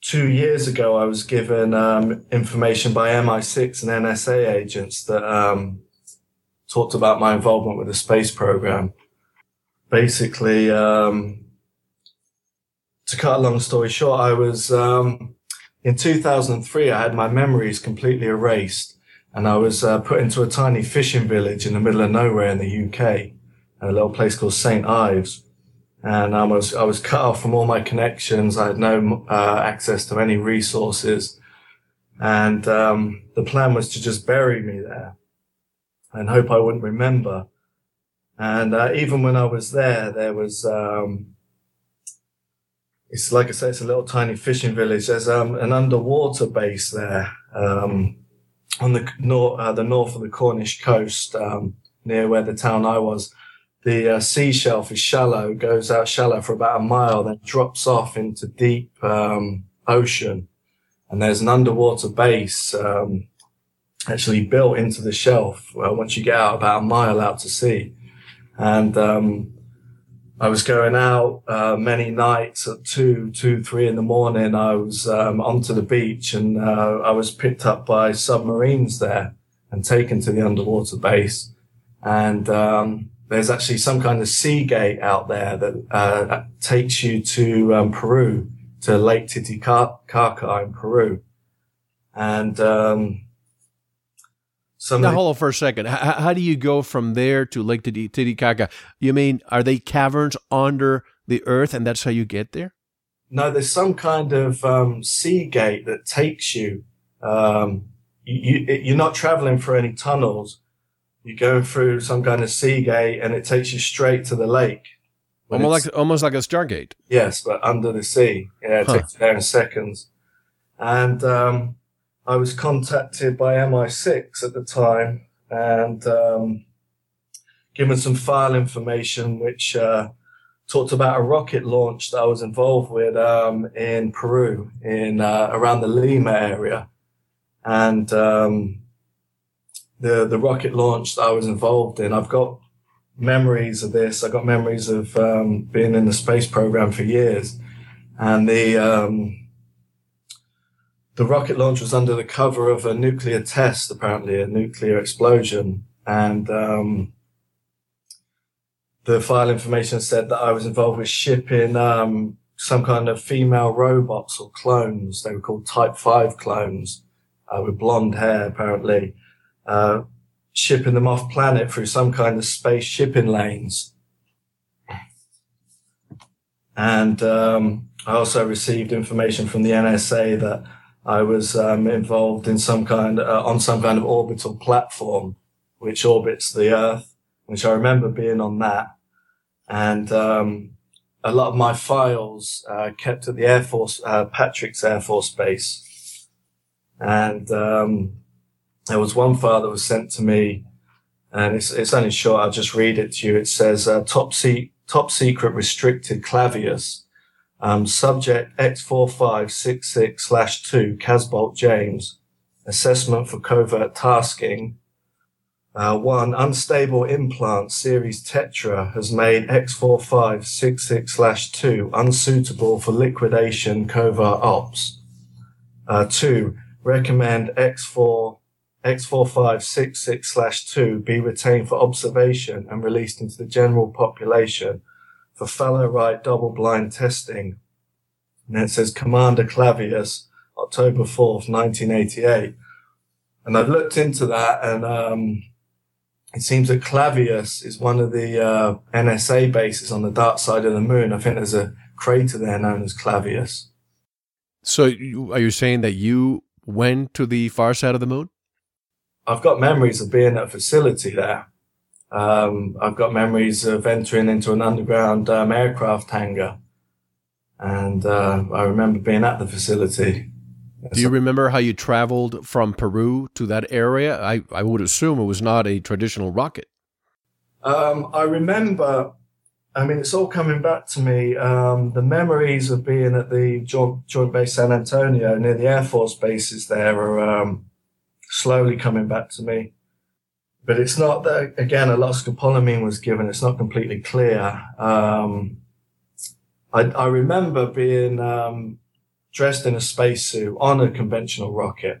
two years ago, I was given um, information by MI6 and NSA agents that um, talked about my involvement with the space program. Basically, um, to cut a long story short, I was um, in 2003. I had my memories completely erased, and I was uh, put into a tiny fishing village in the middle of nowhere in the UK, a little place called St Ives. And I was I was cut off from all my connections. I had no uh, access to any resources, and um, the plan was to just bury me there, and hope I wouldn't remember. And uh, even when I was there, there was um, it's like I say, it's a little tiny fishing village. There's um, an underwater base there um, on the north, uh, the north of the Cornish coast, um, near where the town I was. The uh, sea shelf is shallow, goes out shallow for about a mile, then drops off into deep um, ocean. And there's an underwater base um, actually built into the shelf well, once you get out about a mile out to sea. And um, I was going out uh, many nights at two, two, three in the morning. I was um, onto the beach and uh, I was picked up by submarines there and taken to the underwater base. And um, there's actually some kind of sea gate out there that uh, takes you to um, Peru, to Lake Titicaca in Peru. And um, some now, hold on for a second. How, how, do you go from there to Lake Titicaca? You mean, are they caverns under the earth and that's how you get there? No, there's some kind of um, sea gate that takes you. Um, you, you. are not traveling through any tunnels. You're going through some kind of sea gate and it takes you straight to the lake. Almost like, almost like a Stargate. Yes, but under the sea. Yeah, it huh. takes you there in seconds. And um, I was contacted by MI6 at the time and um, given some file information which uh, talked about a rocket launch that I was involved with um, in Peru, in uh, around the Lima area, and um, the the rocket launch that I was involved in. I've got memories of this. I got memories of um, being in the space program for years, and the um, the rocket launch was under the cover of a nuclear test, apparently a nuclear explosion, and um, the file information said that I was involved with shipping um, some kind of female robots or clones. They were called Type Five clones uh, with blonde hair, apparently, uh, shipping them off planet through some kind of space shipping lanes. And um, I also received information from the NSA that I was um, involved in some kind uh, on some kind of orbital platform which orbits the Earth, which I remember being on that, and um, a lot of my files uh, kept at the Air Force uh, Patrick's Air Force Base, and um, there was one file that was sent to me, and it's it's only short. I'll just read it to you. It says uh, top se- top secret restricted clavius um, subject X4566 slash 2, Casbolt James. Assessment for covert tasking. Uh, one, unstable implant series Tetra has made X4566 slash 2 unsuitable for liquidation covert ops. Uh, two, recommend X4 X4566 slash 2 be retained for observation and released into the general population for fellow right double blind testing. And it says Commander Clavius, October 4th, 1988. And I've looked into that and, um, it seems that Clavius is one of the uh, NSA bases on the dark side of the moon. I think there's a crater there known as Clavius. So, are you saying that you went to the far side of the moon? I've got memories of being at a facility there. Um, I've got memories of entering into an underground um, aircraft hangar, and uh, I remember being at the facility. Do you remember how you traveled from Peru to that area? I, I would assume it was not a traditional rocket. Um, I remember, I mean, it's all coming back to me. Um, the memories of being at the Joint, Joint Base San Antonio near the Air Force bases there are um, slowly coming back to me. But it's not that again a lot of scopolamine was given. It's not completely clear. Um, I, I, remember being um, dressed in a spacesuit on a conventional rocket.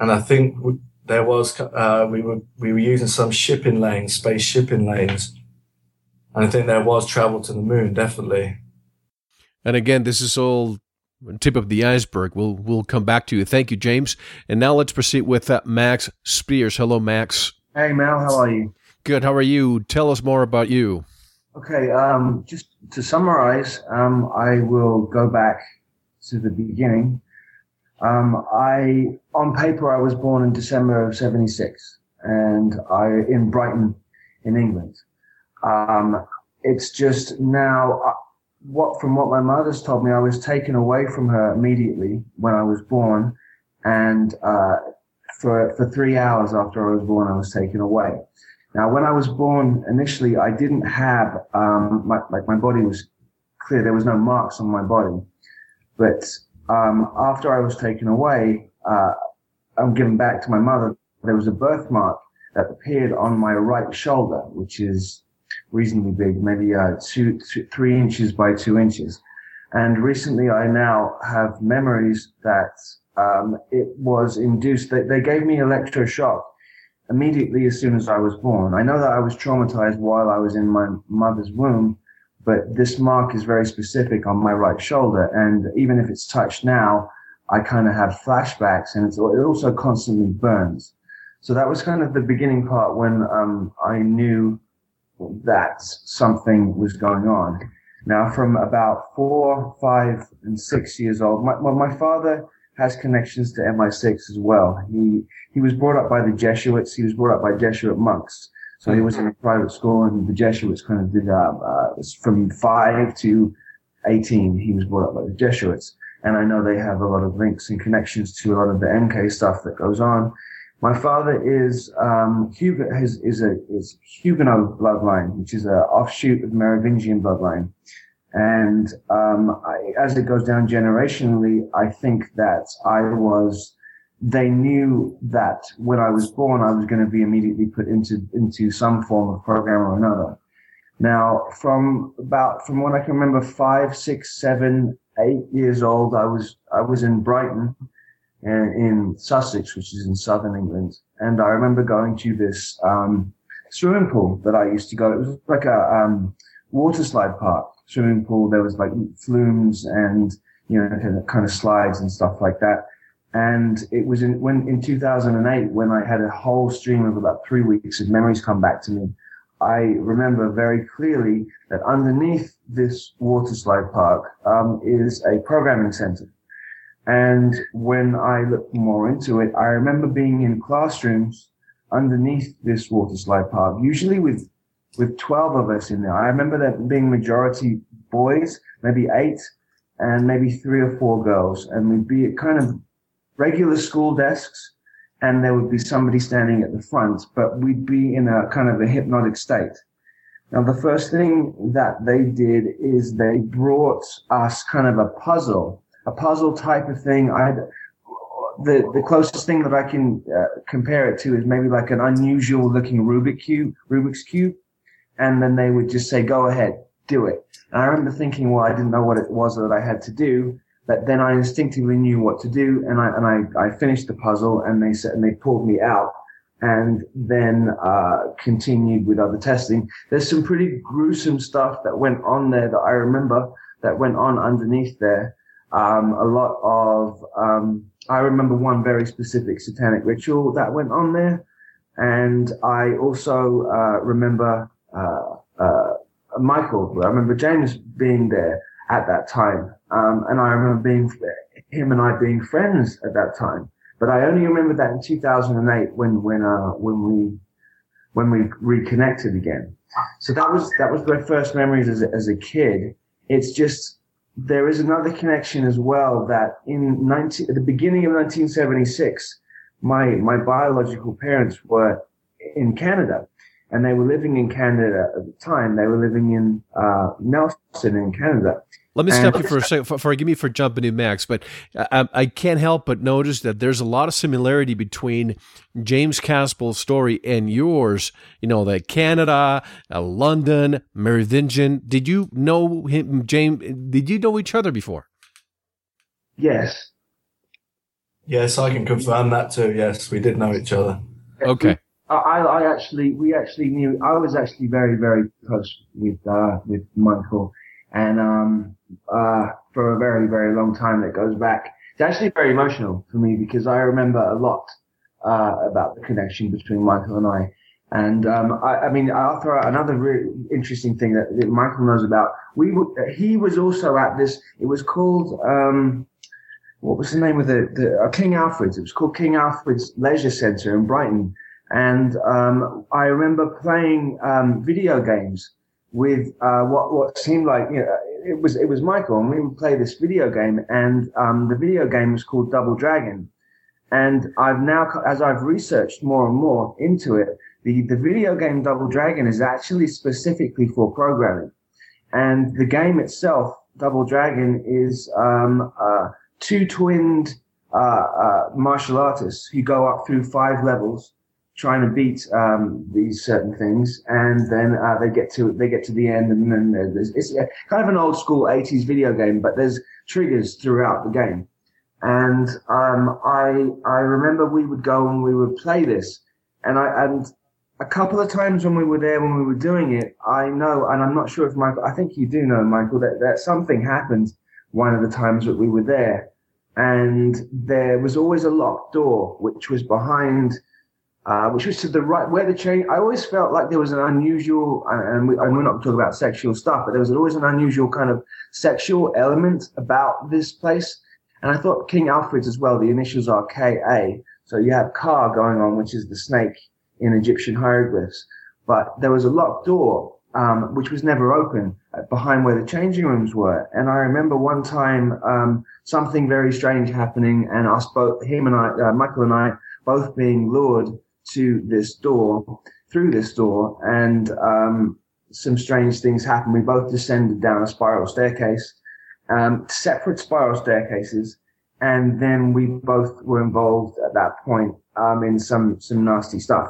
And i think we, there was uh, we were we were using some shipping lanes space shipping lanes. And i think there was travel to the moon definitely. And again this is all tip of the iceberg. We'll we'll come back to you. Thank you, James. And now let's proceed with uh, Max Spiers. Hello, Max. Hey, Mal. How are you? Good. How are you? Tell us more about you. Okay. Um, just to summarize, um, I will go back to the beginning. Um, I, on paper, I was born in December of '76, and I in Brighton, in England. Um, it's just now. What from what my mother's told me, I was taken away from her immediately when I was born, and uh, for for three hours after I was born, I was taken away. Now, when I was born initially, I didn't have um, my, like my body was clear. There was no marks on my body, but um, after I was taken away, uh, um, given back to my mother, there was a birthmark that appeared on my right shoulder, which is reasonably big, maybe uh, three inches by two inches. And recently, I now have memories that um, it was induced. They, they gave me electroshock immediately as soon as I was born. I know that I was traumatized while I was in my mother's womb, but this mark is very specific on my right shoulder. And even if it's touched now, I kind of have flashbacks and it also constantly burns. So that was kind of the beginning part when um, I knew that something was going on. Now, from about four, five, and six years old, my, well, my father has connections to MI6 as well. He he was brought up by the Jesuits. He was brought up by Jesuit monks. So he was in a private school, and the Jesuits kind of did uh, uh, from five to eighteen. He was brought up by the Jesuits, and I know they have a lot of links and connections to a lot of the MK stuff that goes on. My father is um, is, is a is Huguenot bloodline, which is an offshoot of Merovingian bloodline. And um, I, as it goes down generationally, I think that I was. They knew that when I was born, I was going to be immediately put into into some form of program or another. Now, from about from when I can remember, five, six, seven, eight years old, I was I was in Brighton in Sussex, which is in southern England. And I remember going to this um, swimming pool that I used to go. It was like a um, water slide park swimming pool. There was like flumes and you know kind of slides and stuff like that. And it was in when in 2008 when I had a whole stream of about three weeks of memories come back to me. I remember very clearly that underneath this water slide park um, is a programming center and when I looked more into it, I remember being in classrooms underneath this water slide park, usually with, with 12 of us in there. I remember that being majority boys, maybe eight, and maybe three or four girls. And we'd be at kind of regular school desks, and there would be somebody standing at the front, but we'd be in a kind of a hypnotic state. Now, the first thing that they did is they brought us kind of a puzzle a puzzle type of thing. I the the closest thing that I can uh, compare it to is maybe like an unusual looking Rubik cube, Rubik's cube, and then they would just say, "Go ahead, do it." And I remember thinking, well, I didn't know what it was that I had to do, but then I instinctively knew what to do, and I and I, I finished the puzzle, and they said, and they pulled me out, and then uh, continued with other testing. There's some pretty gruesome stuff that went on there that I remember that went on underneath there um, a lot of, um, I remember one very specific satanic ritual that went on there. And I also, uh, remember, uh, uh, Michael, I remember James being there at that time. Um, and I remember being, him and I being friends at that time. But I only remember that in 2008 when, when, uh, when we, when we reconnected again. So that was, that was my first memories as a, as a kid. It's just, there is another connection as well that in 19, at the beginning of 1976, my, my biological parents were in Canada and they were living in Canada at the time. They were living in uh, Nelson in Canada. Let me stop you for a second. Forgive me for jumping in, Max, but I, I, can't help but notice that there's a lot of similarity between James Casbolt's story and yours. You know, that Canada, uh, London, Merovingian. Did you know him, James? Did you know each other before? Yes. Yes, I can confirm that too. Yes, we did know each other. Okay. I, I actually, we actually knew. I was actually very, very close with uh, with Michael and um, uh, for a very, very long time that goes back. It's actually very emotional for me because I remember a lot uh, about the connection between Michael and I. And um, I, I, mean, I'll throw out another really interesting thing that, that Michael knows about. We he was also at this. It was called um, what was the name of the, the uh, King Alfred's? It was called King Alfred's Leisure Centre in Brighton. And um, I remember playing um, video games with uh, what what seemed like you know, it was it was Michael, and we would play this video game, and um, the video game was called Double Dragon. And I've now, as I've researched more and more into it, the the video game Double Dragon is actually specifically for programming, and the game itself, Double Dragon, is um, uh, two twinned uh, uh, martial artists who go up through five levels trying to beat um, these certain things, and then uh, they get to they get to the end, and then there's it's kind of an old school '80s video game, but there's triggers throughout the game. And um, I I remember we would go and we would play this, and I and a couple of times when we were there when we were doing it, I know, and I'm not sure if Michael, I think you do know, Michael, that, that something happened one of the times that we were there, and there was always a locked door which was behind. Uh, which was to the right where the chain. I always felt like there was an unusual, and, we, and we're not talking about sexual stuff, but there was always an unusual kind of sexual element about this place. And I thought King Alfred's as well, the initials are KA. So you have Ka going on, which is the snake in Egyptian hieroglyphs. But there was a locked door, um, which was never open uh, behind where the changing rooms were. And I remember one time, um, something very strange happening and us both, him and I, uh, Michael and I, both being lured to this door, through this door. And, um, some strange things happened. We both descended down a spiral staircase um, separate spiral staircases, and then we both were involved at that point um, in some some nasty stuff.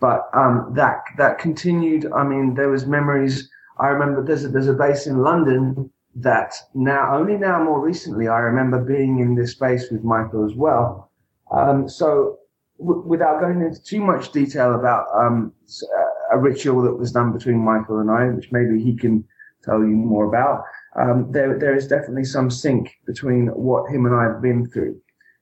But um, that that continued. I mean, there was memories. I remember there's a, there's a base in London that now only now more recently I remember being in this space with Michael as well. Um, so w- without going into too much detail about um, a ritual that was done between Michael and I, which maybe he can tell you more about um, there there is definitely some sync between what him and I have been through.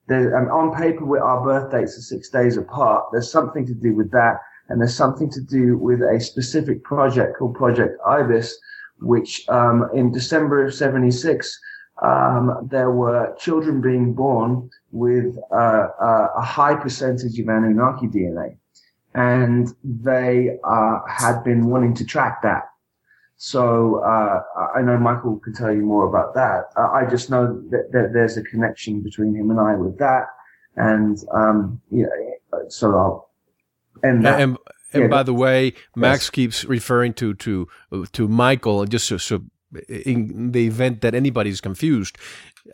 There, um, on paper, our birth dates are six days apart. There's something to do with that, and there's something to do with a specific project called Project Ibis, which um, in December of '76 um, there were children being born with uh, uh, a high percentage of Anunnaki DNA, and they uh, had been wanting to track that so uh, I know Michael can tell you more about that. Uh, I just know that, that, there's a connection between him and I with that, and um, yeah, so I'll end that. And, and yeah, by the way, Max yes. keeps referring to to to Michael, just so, so in the event that anybody's confused,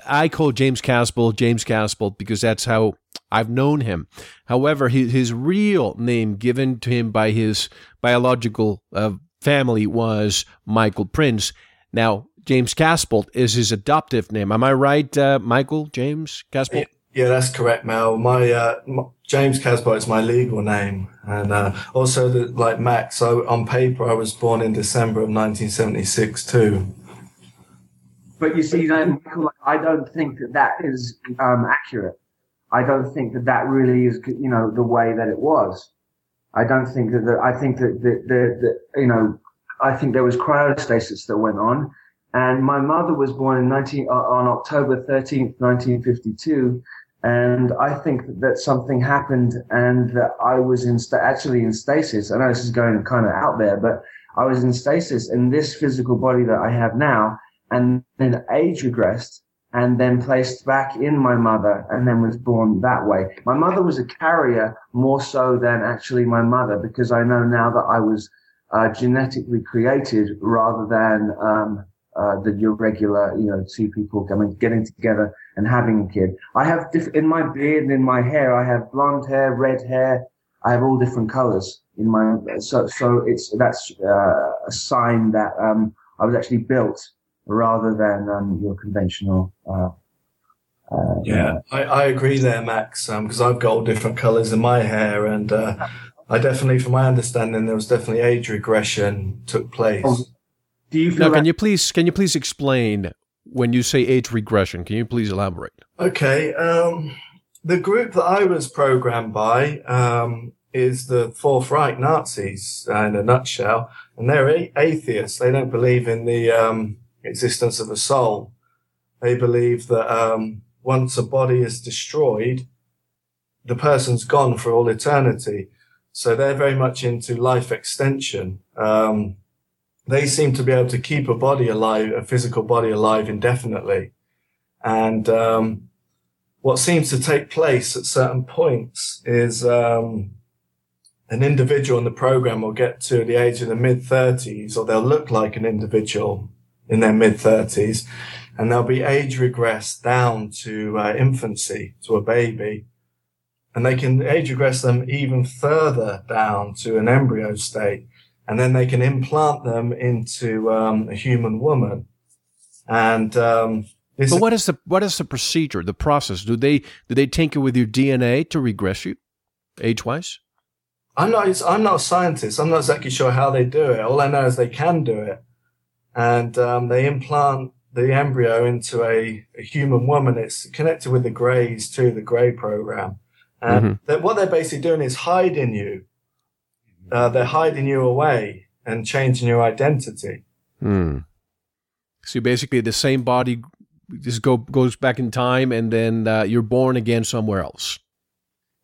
I call James Casbolt James Casbolt because that's how I've known him. However, his, his real name given to him by his biological uh, family was Michael Prince. Now, James Casbolt is his adoptive name. Am I right, uh, Michael James Casbolt? Yeah, that's correct, Mel. My, uh, my James Casbolt is my legal name, and uh, also the, like Max. So on paper, I was born in December of 1976 too. But you see, Michael, I don't think that that is um, accurate. I don't think that that really is, you know, the way that it was. I don't think that, I think that, the, the, you know, I think there was cryostasis that went on. And my mother was born in 19, uh, on October 13th, 1952. And I think that something happened and that I was in, sta- actually in stasis. I know this is going kind of out there, but I was in stasis in this physical body that I have now and then age regressed and then placed back in my mother and then was born that way. My mother was a carrier more so than actually my mother because I know now that I was uh, genetically created rather than um, uh, the irregular, you know, two people coming, getting together and having a kid. I have diff- in my beard and in my hair, I have blonde hair, red hair. I have all different colors in my, so, so it's, that's uh, a sign that, um, I was actually built rather than um, your conventional. Uh, uh, yeah, I, I, agree there, Max, because um, I've got all different colours in my hair, and uh, I definitely, from my understanding, there was definitely age regression took place. Oh, do you now? Can you please can you please explain when you say age regression? Can you please elaborate? Okay, um, the group that I was programmed by um, is the Fourth Reich Nazis, uh, in a nutshell, and they're a- atheists. They don't believe in the um, existence of a soul. They believe that um, once a body is destroyed, the person's gone for all eternity. So they're very much into life extension. Um, they seem to be able to keep a body alive, a physical body alive indefinitely. And um, what seems to take place at certain points is um, an individual in the program will get to the age of the mid 30s, or they'll look like an individual in their mid 30s and they'll be age regressed down to uh, infancy, to a baby. And they can age regress them even further down to an embryo state. And then they can implant them into um, a human woman. And um, but what is the what is the procedure, the process? Do they do they tinker with your DNA to regress you, age wise? I'm not. I'm not a scientist. I'm not exactly sure how they do it. All I know is they can do it, and um, they implant the embryo into a, a, human woman. It's connected with the Greys too, the Grey program. And mm-hmm. they're, what they're basically doing is hiding you. Uh, they're hiding you away and changing your identity. Hmm. So basically, the same body just go goes back in time, and then uh, you're born again somewhere else.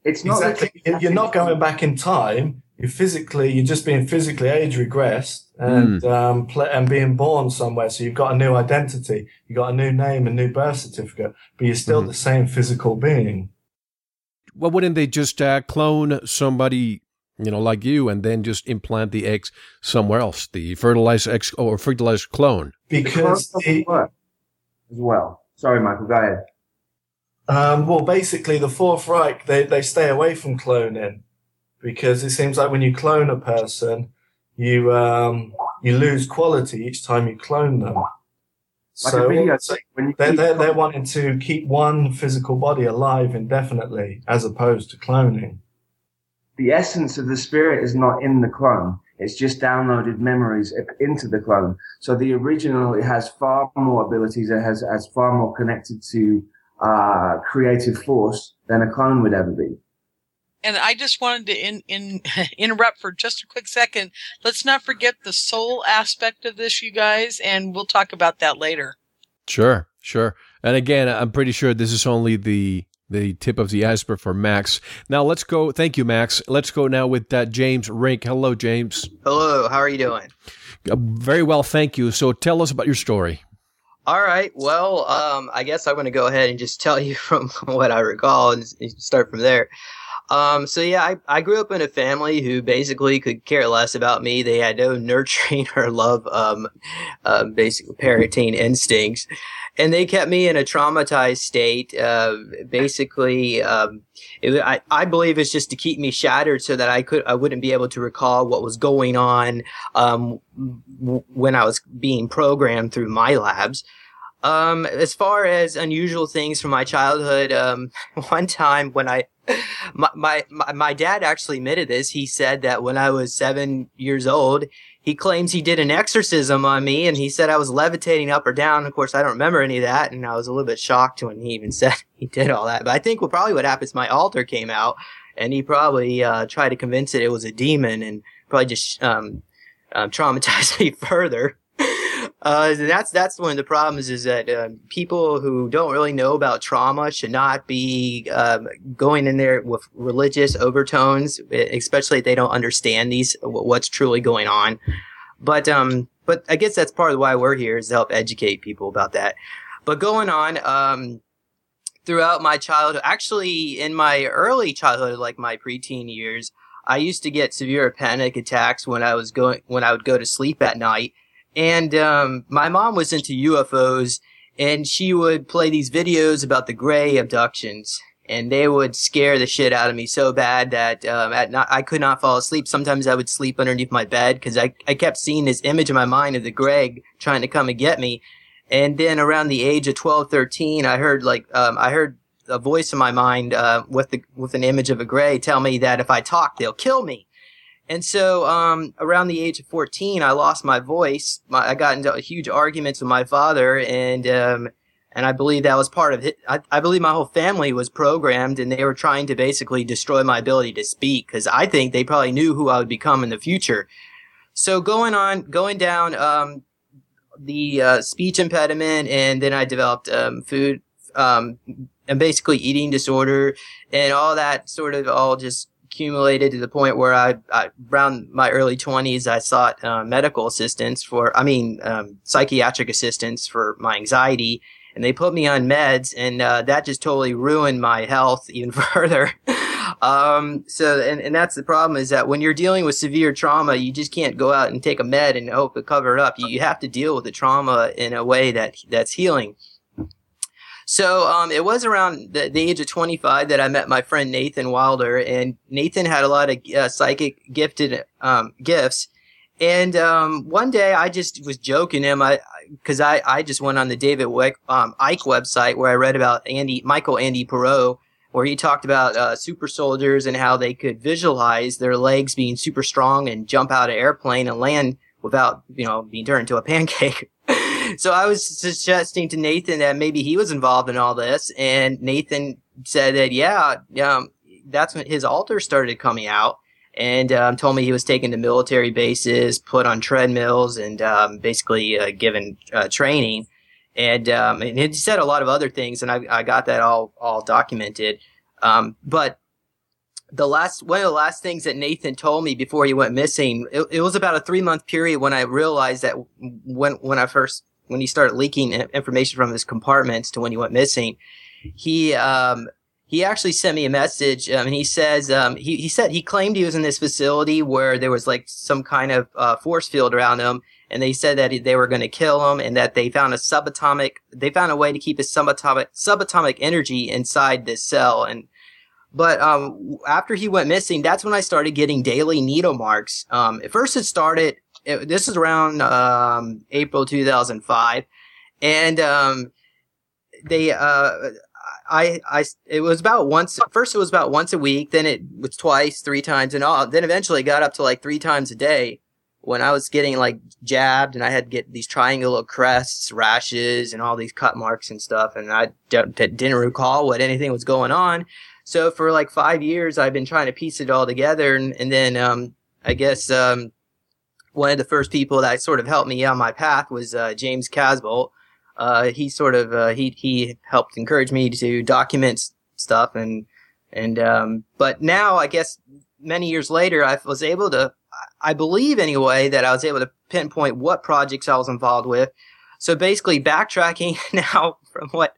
It's not exactly. You're not going back in time. You're physically. You're just being physically age regressed and mm. um, pl- and being born somewhere. So you've got a new identity. You've got a new name, a new birth certificate, but you're still mm. the same physical being. Well, wouldn't they just uh, clone somebody you know, like you, and then just implant the eggs somewhere else, the fertilized ex or fertilized clone. Because the, as well. Sorry, Michael, go ahead. Um, well, basically, the Fourth Reich they they stay away from cloning because it seems like when you clone a person, you um, you lose quality each time you clone them. Like so, so they're, they're, they're wanting to keep one physical body alive indefinitely as opposed to cloning the essence of the spirit is not in the clone. It's just downloaded memories into the clone. So the original, it has far more abilities. It has, has far more connected to, uh, creative force than a clone would ever be. And I just wanted to in, in, [LAUGHS] interrupt for just a quick second. Let's not forget the soul aspect of this, you guys, and we'll talk about that later. Sure, sure. And again, I'm pretty sure this is only the the tip of the iceberg for Max. Now let's go. Thank you, Max. Let's go now with uh, James Rink. Hello, James. Hello. How are you doing? Uh, very well, thank you. So tell us about your story. All right. Well, um, I guess I'm going to go ahead and just tell you [LAUGHS] from what I recall and start from there. Um, so yeah, I, I grew up in a family who basically could care less about me. They had no [LAUGHS] nurturing or love, um, uh, basically parenting instincts and they kept me in a traumatized state. Uh, basically, um, it, I, I believe it's just to keep me shattered so that I could I wouldn't be able to recall what was going on um, w- when I was being programmed through my labs. Um, as far as unusual things from my childhood, um, [LAUGHS] one time when I, my, my, my dad actually admitted this. He said that when I was seven years old, he claims he did an exorcism on me and he said I was levitating up or down. Of course, I don't remember any of that. And I was a little bit shocked when he even [LAUGHS] said he did all that. But I think well, probably what happened is my alter came out and he probably uh, tried to convince it it was a demon and probably just um, um, traumatized [LAUGHS] me further. Uh, that's that's one of the problems is that uh, people who don't really know about trauma should not be um, going in there with religious overtones, especially if they don't understand these what's truly going on. But um, but I guess that's part of why we're here is to help educate people about that. But going on, um, throughout my childhood, actually in my early childhood, like my preteen years, I used to get severe panic attacks when I was going when I would go to sleep at night and um, my mom was into UFOs, and she would play these videos about the gray abductions, and they would scare the shit out of me so bad that um, at night I could not fall asleep. Sometimes I would sleep underneath my bed because I, I kept seeing this image in my mind of the Greg trying to come and get me. And then around the age of 12, 13, I heard like um, I heard a voice in my mind uh, with the with an image of a gray tell me that if I talk, they'll kill me. And so, um, around the age of 14, I lost my voice. My, I got into huge arguments with my father and, um, and I believe that was part of it. I, I, believe my whole family was programmed and they were trying to basically destroy my ability to speak because I think they probably knew who I would become in the future. So going on, going down, um, the, uh, speech impediment and then I developed, um, food, um, and basically eating disorder and all that sort of all just accumulated to the point where I, I around my early 20s, I sought uh, medical assistance for, I mean, um, psychiatric assistance for my anxiety. And they put me on meds, and uh, that just totally ruined my health [LAUGHS] even further. Um, so, and, and that's the problem is that when you're dealing with severe trauma, you just can't go out and take a med and hope to cover it up. You, you have to deal with the trauma in a way that that's healing. So um, it was around the, the, age of 25 that I met my friend Nathan Wilder, and Nathan had a lot of uh, psychic gifted um, gifts. And um, one day I just was joking him, I because I, I just went on the David Wick, um, Icke website where I read about Andy Michael Andy Pero, where he talked about uh, super soldiers and how they could visualize their legs being super strong and jump out of airplane and land without you know being turned into a [LAUGHS] pancake. So I was suggesting to Nathan that maybe he was involved in all this, and Nathan said that yeah, um, that's when his alter started coming out, and um, told me he was taken to military bases, put on treadmills, and um, basically uh, given uh, training. And, um, and he said a lot of other things, and I, I got that all all documented. Um, but the last one of the last things that Nathan told me before he went missing, it, it was about a three month period when I realized that when when I first when he started leaking information from his compartments to when he went missing, he um, he actually sent me a message um, and he says um, he, he said he claimed he was in this facility where there was like some kind of uh, force field around him and they said that they were going to kill him and that they found a subatomic they found a way to keep a subatomic subatomic energy inside this cell and but um, after he went missing that's when i started getting daily needle marks. Um, at first it started it, this is around um, april 2005 and um, they uh, I, I, it was about once, first it was about once a week, then it was twice, three times and all, then eventually got up to like three times a day when I was getting like jabbed and I had to get these triangular crests, rashes and all these cut marks and stuff. And I don't, didn't recall what anything was going on. So for like five years, I've been trying to piece it all together. And, and then, um, I guess, um, one of the first people that sort of helped me on my path was, uh, James Casbolt uh, he sort of uh, he he helped encourage me to document stuff and and um, but now I guess many years later I was able to I believe anyway that I was able to pinpoint what projects I was involved with. So basically backtracking [LAUGHS] now from what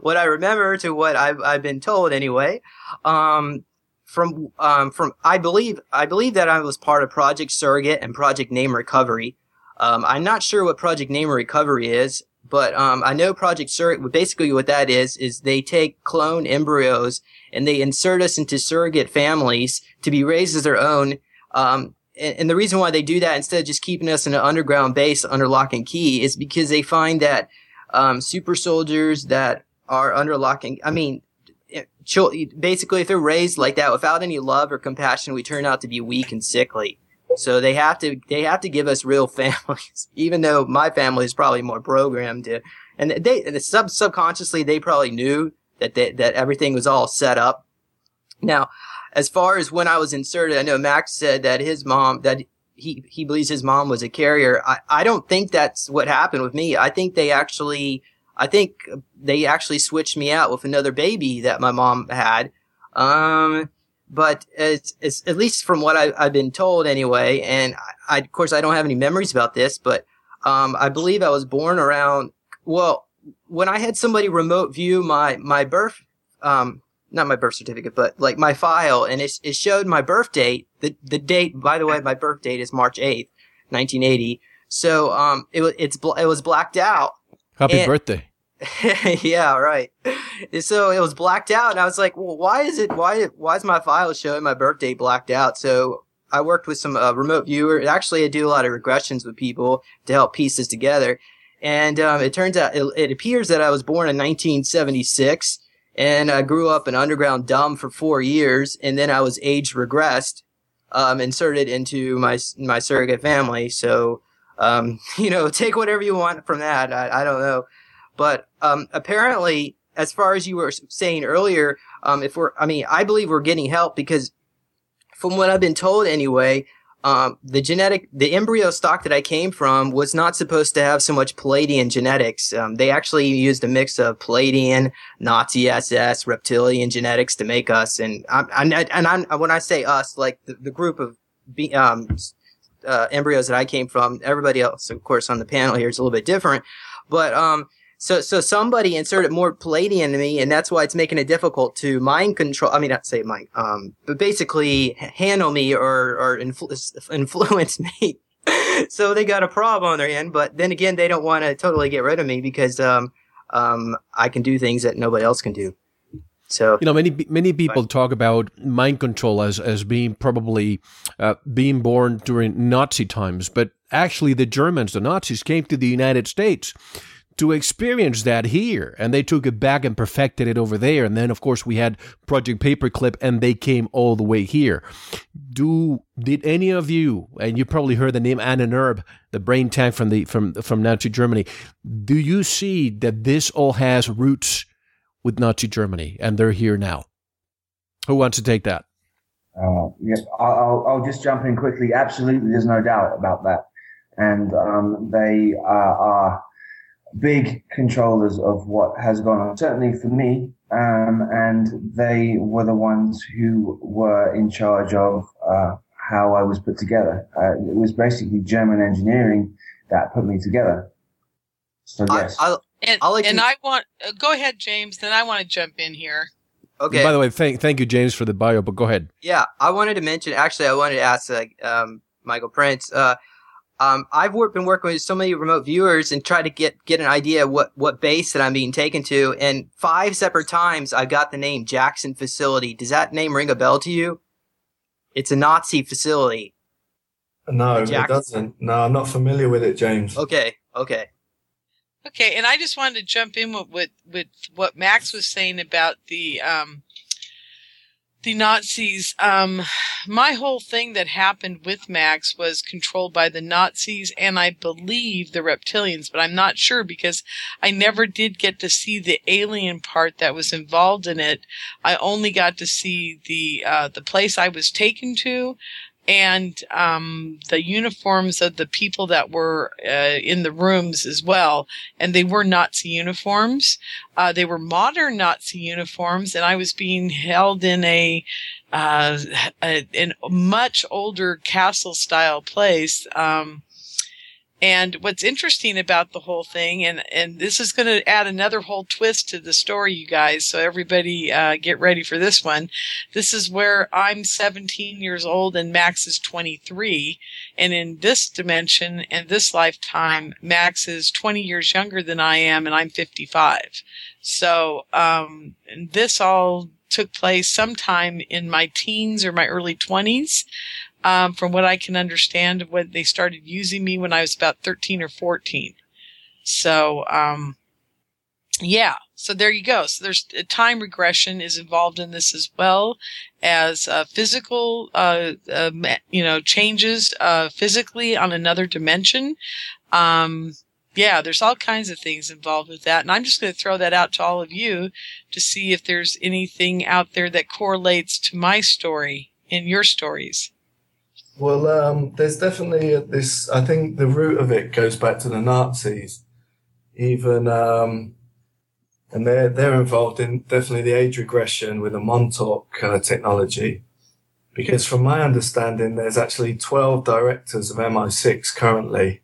what I remember to what I've I've been told anyway. Um, from um, from I believe I believe that I was part of Project Surrogate and Project Name Recovery. Um, I'm not sure what Project Name Recovery is. But um, I know Project Surrogate. Basically, what that is is they take clone embryos and they insert us into surrogate families to be raised as their own. Um, and, and, the reason why they do that instead of just keeping us in an underground base under lock and key is because they find that um, super soldiers that are under lock and I mean, basically, if they're raised like that without any love or compassion, we turn out to be weak and sickly. So they have to they have to give us real [LAUGHS] families, even though my family is probably more programmed to, and they and sub subconsciously they probably knew that they, that everything was all set up. Now, as far as when I was inserted, I know Max said that his mom that he he believes his mom was a carrier. I I don't think that's what happened with me. I think they actually I think they actually switched me out with another baby that my mom had. Um, but it's, it's at least from what I, have been told anyway. And I, I, of course, I don't have any memories about this, but um, I believe I was born around. Well, when I had somebody remote view my my birth, um, not my birth certificate, but like my file, and it, it showed my birth date. The the date, by the way, my birth date is March eighth, nineteen eighty. So um, it was it's it was blacked out. Happy and, birthday! [LAUGHS] yeah, right. So it was blacked out, and I was like, "Well, why is it? Why? Why is my file showing my birthday blacked out?" So I worked with some uh, remote viewer. Actually, I do a lot of regressions with people to help piece this together. And um, it turns out it, it, appears that I was born in 1976, and I grew up in underground DUMB for four years, and then I was age regressed, um, inserted into my my surrogate family. So, um, [LAUGHS] you know, take whatever you want from that. I, I don't know. But um, apparently, as far as you were saying earlier, um, if we're, I mean, I believe we're getting help because, from what I've been told anyway, um, the genetic, the embryo stock that I came from was not supposed to have so much Pleiadian genetics. Um, they actually used a mix of Pleiadian, Nazi SS, reptilian genetics to make us. And I'm, I'm and I'm, when I say us, like the, the group of um, uh, embryos that I came from, everybody else, of course, on the panel here is a little bit different. But um, So, so somebody inserted more Pleiadian in me, and that's why it's making it difficult to mind control. I mean, not say mind, um, but basically handle me or or influ- [LAUGHS] influence me. [LAUGHS] so they got a problem on their hand. But then again, they don't want to totally get rid of me because um, um, I can do things that nobody else can do. So you know, many many people talk about mind control as as being probably uh, being born during Nazi times, but actually, the Germans, the Nazis, came to the United States to experience that here. And they took it back and perfected it over there. And then of course we had project paperclip and they came all the way here. Do did any of you and you probably heard the name Anna the brain tank from the from from Nazi Germany. Do you see that this all has roots with Nazi Germany and they're here now? Who wants to take that? Uh, yeah, I'll, I'll just jump in quickly. Absolutely, there's no doubt about that. And um, they uh, are big controllers of what has gone on, certainly for me. Um, and they were the ones who were in charge of uh, how I was put together. Uh, it was basically German engineering that put me together. So yes. I, and, like and to- I want uh, go ahead, James. Then I want to jump in here. Okay. by the way thank thank you James for the bio but go ahead Yeah, I wanted to mention. Actually, I wanted to ask uh, um, Michael Prince. Uh, um, I've worked, been working with so many remote viewers and try to get get an idea of what what base that I'm being taken to. And five separate times, I got the name Jackson Facility. Does that name ring a bell to you? It's a Nazi facility. No, Jack- it doesn't. No, I'm not familiar with it, James. Okay, okay. Okay, and I just wanted to jump in with with, with what Max was saying about the um, the Nazis. Um, my whole thing that happened with Max was controlled by the Nazis and I believe the reptilians, but I'm not sure because I never did get to see the alien part that was involved in it. I only got to see the uh, the place I was taken to and um, the uniforms of the people that were uh, in the rooms as well. And they were Nazi uniforms. Uh, they were modern Nazi uniforms, and I was being held in a, uh, a in a much older castle style place. Um, and what's interesting about the whole thing, and, and this is going to add another whole twist to the story, you guys. So everybody, uh, get ready for this one. This is where I'm 17 years old and Max is 23. And in this dimension and this lifetime, Max is 20 years younger than I am and I'm 55. So, um, this all took place sometime in my teens or my early 20s um, from what I can understand when they started using me when I was about 13 or 14. So, um, yeah, so there you go. So there's a time regression is involved in this as well as uh, physical, uh, uh, you know, changes uh, physically on another dimension. Um, yeah, there's all kinds of things involved with that. And I'm just going to throw that out to all of you to see if there's anything out there that correlates to my story in your stories. Well, um, there's definitely this. I think the root of it goes back to the Nazis, even, um, and they're they're involved in definitely the age regression with the Montauk uh, technology, because from my understanding, there's actually 12 directors of MI6 currently,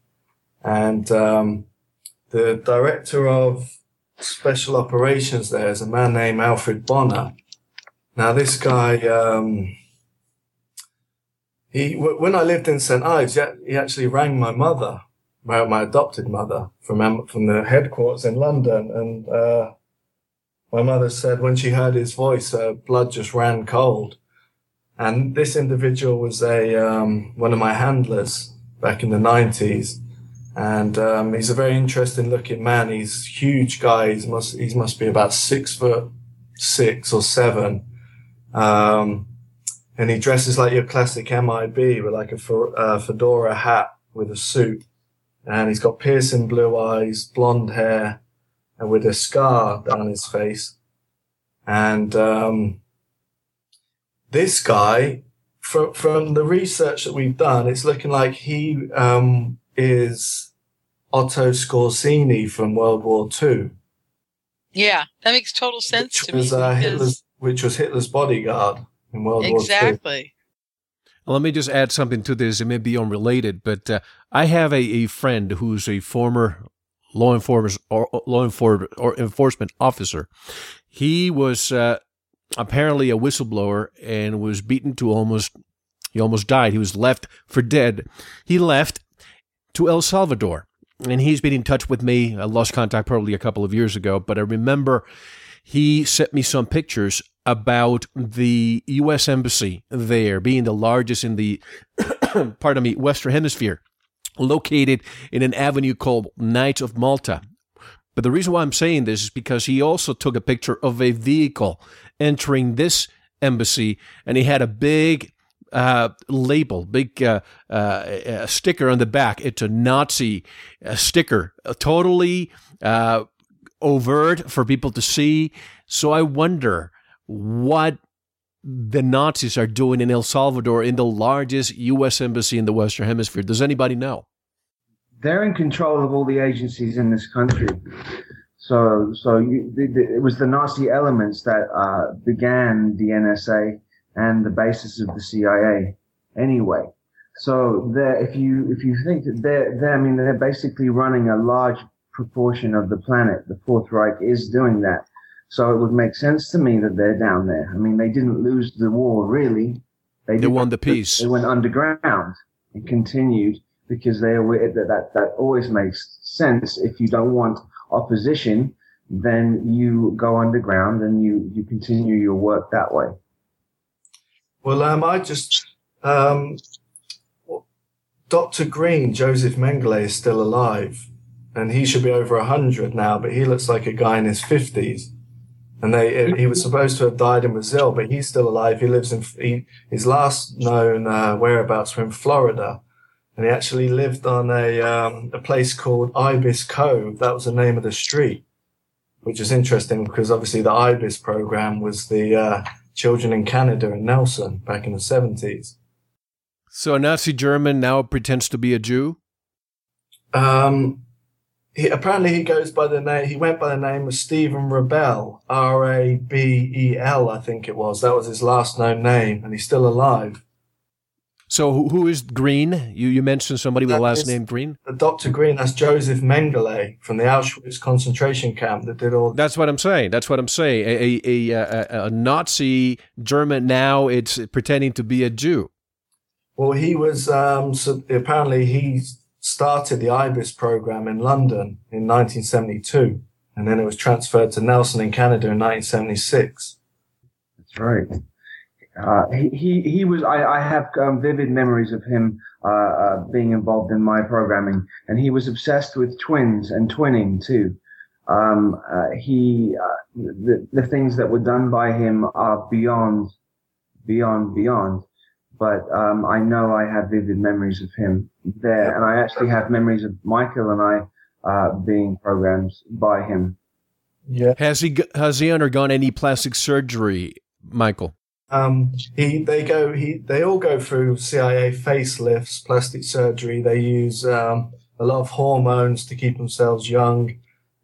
and um, the director of special operations there is a man named Alfred Bonner. Now, this guy. He when I lived in St Ives, he actually rang my mother, my, my adopted mother, from from the headquarters in London, and uh, my mother said when she heard his voice, her blood just ran cold. And this individual was a um, one of my handlers back in the nineties, and um, he's a very interesting looking man. He's huge guy. He must he must be about six foot six or seven. Um, and he dresses like your classic MIB with like a uh, fedora hat with a suit, and he's got piercing blue eyes, blonde hair, and with a scar down his face. And um, this guy, from from the research that we've done, it's looking like he um, is Otto Skorzeny from World War Two, Yeah, that makes total sense to was me. uh, because- Hitler's, which was Hitler's bodyguard in World War Two. exactly. Let me just add something to this. It may be unrelated, but uh, I have a, a friend who's a former law enforcement or law enforcement or enforcement officer. He was uh, apparently a whistleblower and was beaten to almost he almost died. He was left for dead. He left to El Salvador, and he's been in touch with me. I lost contact probably a couple of years ago, but I remember he sent me some pictures about the U.S. Embassy there being the largest in the, [COUGHS] pardon me, Western Hemisphere, located in an avenue called Knights of Malta. But the reason why I'm saying this is because he also took a picture of a vehicle entering this embassy, and he had a big uh, label, big uh, uh, sticker on the back. It's a Nazi uh, sticker, totally uh, overt for people to see. So I wonder what the Nazis are doing in El Salvador in the largest U.S. embassy in the Western Hemisphere. Does anybody know? They're in control of all the agencies in this country. So, so you, the, the, it was the Nazi elements that uh, began the NSA and the basis of the CIA, anyway. So, if you if you think that they're, they're, I mean, they're basically running a large proportion of the planet. The Fourth Reich is doing that. So it would make sense to me that they're down there. I mean, they didn't lose the war really. They, they won the peace. They went underground and continued because they are that, that that always makes sense. If you don't want opposition, then you go underground and you you continue your work that way. Well, um, I just um, Dr. Green, Joseph Mengele, is still alive, and he should be over hundred now, but he looks like a guy in his fifties and they he was supposed to have died in Brazil, but he's still alive. He lives in he, his last known uh, whereabouts were in Florida, and he actually lived on a um, a place called Ibis Cove. That was the name of the street, which is interesting because obviously the Ibis program was the uh, children in Canada and Nelson back in the seventies. So a Nazi German now pretends to be a Jew. Um, he, apparently he goes by the name he went by the name of Stephen Rabel, R A B E L, I think it was. That was his last known name, and he's still alive. So who is Green? You you mentioned somebody with the last name Green. Dr. Green. That's Joseph Mengele from the Auschwitz concentration camp that did all. That's what I'm saying. That's what I'm saying. A a, a, a Nazi German now it's pretending to be a Jew. Well, he was um, so apparently he's started the IBIS program in London in 1972, and then it was transferred to Nelson in Canada in 1976. That's right. Uh, he, he, he was, I, I have um, vivid memories of him uh, uh, being involved in my programming, and he was obsessed with twins and twinning too. Um, uh, he, uh, the, the things that were done by him are beyond, beyond, beyond but um, I know I have vivid memories of him there, and I actually have memories of Michael and I uh, being programmed by him. Yeah. Has he has he undergone any plastic surgery, Michael? Um, he they go he they all go through CIA facelifts, plastic surgery. They use um, a lot of hormones to keep themselves young,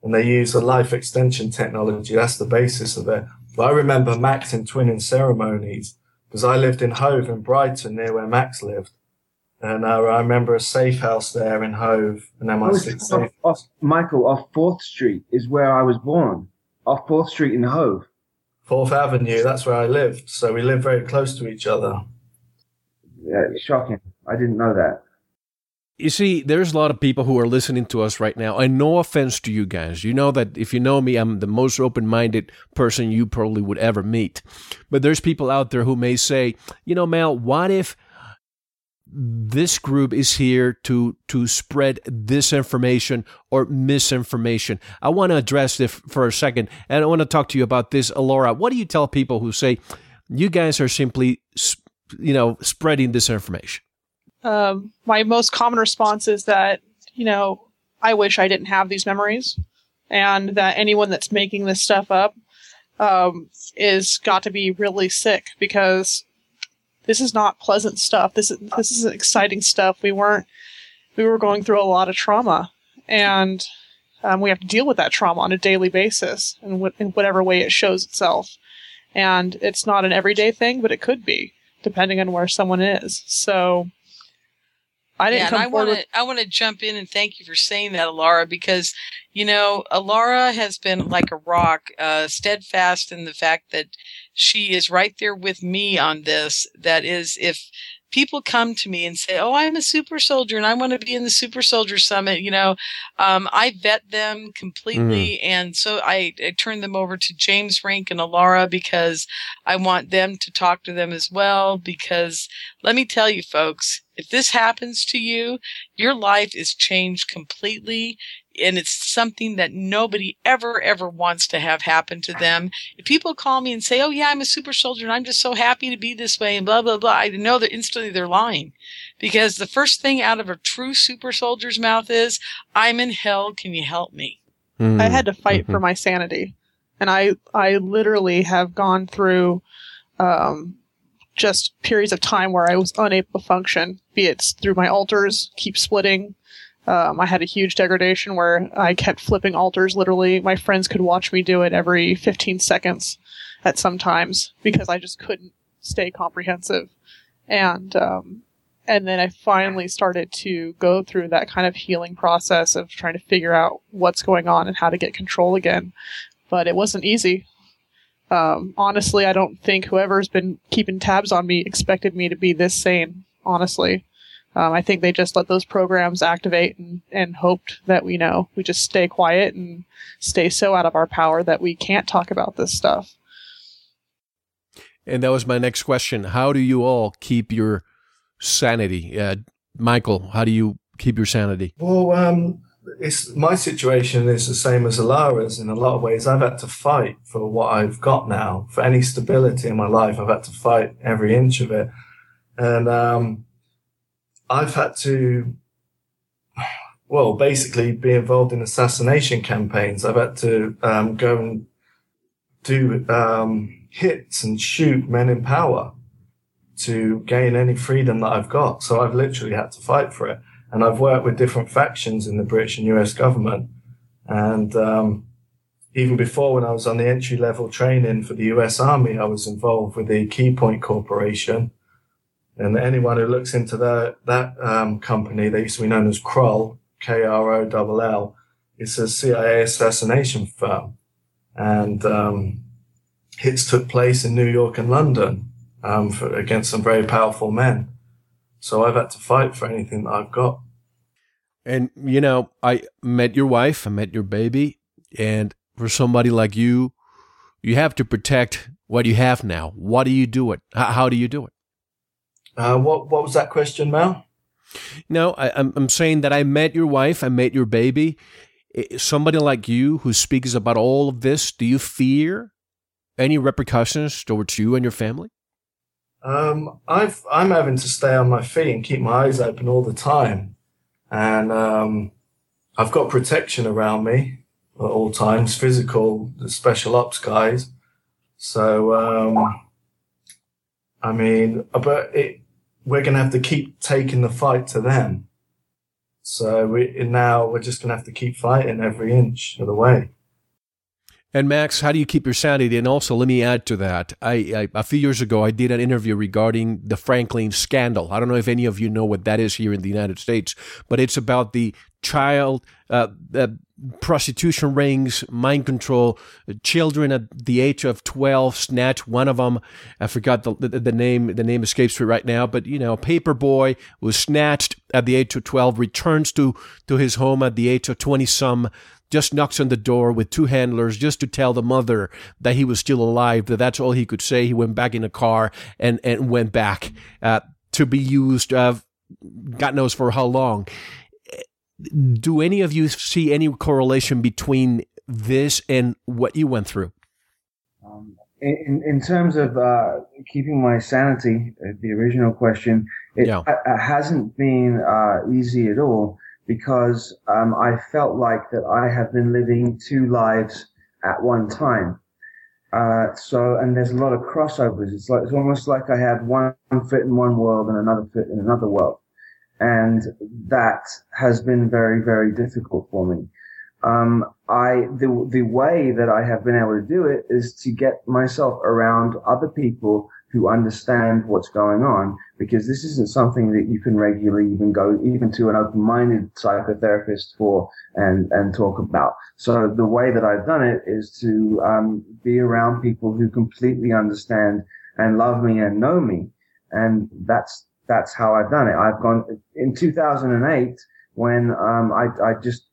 and they use a life extension technology. That's the basis of it. But I remember Max in twinning ceremonies because I lived in Hove in Brighton, near where Max lived. And uh, I remember a safe house there in Hove, an MI6 safe. Off, off, Michael, off Fourth Street is where I was born. Off Fourth Street in Hove. Fourth Avenue, that's where I lived. So we lived very close to each other. Yeah, shocking. I didn't know that. You see, there's a lot of people who are listening to us right now, and no offense to you guys. You know that if you know me, I'm the most open minded person you probably would ever meet. But there's people out there who may say, you know, Mel, what if this group is here to to spread disinformation or misinformation. I want to address this for a second, and I want to talk to you about this, Alara. What do you tell people who say you guys are simply, you know, spreading disinformation? Um, my most common response is that, you know, I wish I didn't have these memories, and that anyone that's making this stuff up um, is got to be really sick because this is not pleasant stuff. This is this is exciting stuff. We weren't we were going through a lot of trauma, and um, we have to deal with that trauma on a daily basis, in, w- in whatever way it shows itself. And it's not an everyday thing, but it could be depending on where someone is. So I didn't yeah, come and I forward. want to I want to jump in and thank you for saying that, Alara, because you know Alara has been like a rock, uh, steadfast in the fact that she is right there with me on this. That is, if people come to me and say, "Oh, I'm a super soldier and I want to be in the super soldier summit," you know, um, I vet them completely, and so I, I turn them over to James Rink and Alara because I want them to talk to them as well. Because let me tell you, folks, if this happens to you, your life is changed completely. And it's something that nobody ever, ever wants to have happen to them. If people call me and say, Oh, yeah, I'm a super soldier and I'm just so happy to be this way and blah, blah, blah, I know that instantly they're lying because the first thing out of a true super soldier's mouth is, I'm in hell. Can you help me? I had to fight for my sanity, and I I literally have gone through um, just periods of time where I was unable to function, be it through my alters, keep splitting. Um, I had a huge degradation where I kept flipping alters. Literally, my friends could watch me do it every 15 seconds at some times because I just couldn't stay comprehensive. And um, and then I finally started to go through that kind of healing process of trying to figure out what's going on and how to get control again. But it wasn't easy. Um, honestly, I don't think whoever's been keeping tabs on me expected me to be this sane. Honestly, um, I think they just let those programs activate and, and hoped that we know we just stay quiet and stay so out of our power that we can't talk about this stuff. And that was my next question. How do you all keep your sanity? Uh, Michael, how do you keep your sanity? Well, um, it's my situation is the same as Alara's in a lot of ways. I've had to fight for what I've got now, for any stability in my life. I've had to fight every inch of it, and um, I've had to, well, basically be involved in assassination campaigns. I've had to um, go and do um, hits and shoot men in power to gain any freedom that I've got. So I've literally had to fight for it. And I've worked with different factions in the British and US government. And um, even before, when I was on the entry level training for the US Army, I was involved with the Keypoint Corporation. And anyone who looks into that that um, company, they used to be known as Kroll, K R O L L. It's a CIA assassination firm, and um, hits took place in New York and London um, for, against some very powerful men. So I've had to fight for anything that I've got. And, you know, I met your wife, I met your baby, and for somebody like you, you have to protect what you have now. What do you do it? How do you do it? Uh, what what was that question, Mel? No, I, I'm I'm saying that I met your wife, I met your baby. Somebody like you who speaks about all of this, do you fear any repercussions towards you and your family? Um, I've I'm having to stay on my feet and keep my eyes open all the time, and um, I've got protection around me at all times, physical, the special ops guys. So um, I mean, but it, we're going to have to keep taking the fight to them. So we now we're just going to have to keep fighting every inch of the way. And Max, how do you keep your sanity? And also, let me add to that. I, I a few years ago, I did an interview regarding the Franklin scandal. I don't know if any of you know what that is here in the United States, but it's about the child uh, prostitution rings, mind control, children at the age of twelve snatch one of them. I forgot the, the the name. The name escapes me right now. But you know, a paper boy was snatched at the age of twelve, returns to to his home at the age of twenty some just knocks on the door with two handlers just to tell the mother that he was still alive, that that's all he could say. He went back in a car and, and went back uh, to be used, uh, God knows for how long. Do any of you see any correlation between this and what you went through? In, in terms of uh, keeping my sanity, uh, the original question, it, Yeah. uh, it hasn't been uh, easy at all because um, I felt like that I have been living two lives at one time. Uh, so, and there's a lot of crossovers. It's like, it's almost like I have one foot in one world and another foot in another world. And that has been very, very difficult for me. Um, I, the, the way that I have been able to do it is to get myself around other people who understand what's going on because this isn't something that you can regularly even go even to an open-minded psychotherapist for and and talk about. So the way that I've done it is to um, be around people who completely understand and love me and know me, and that's that's how I've done it. I've gone in 2008 when um, I I just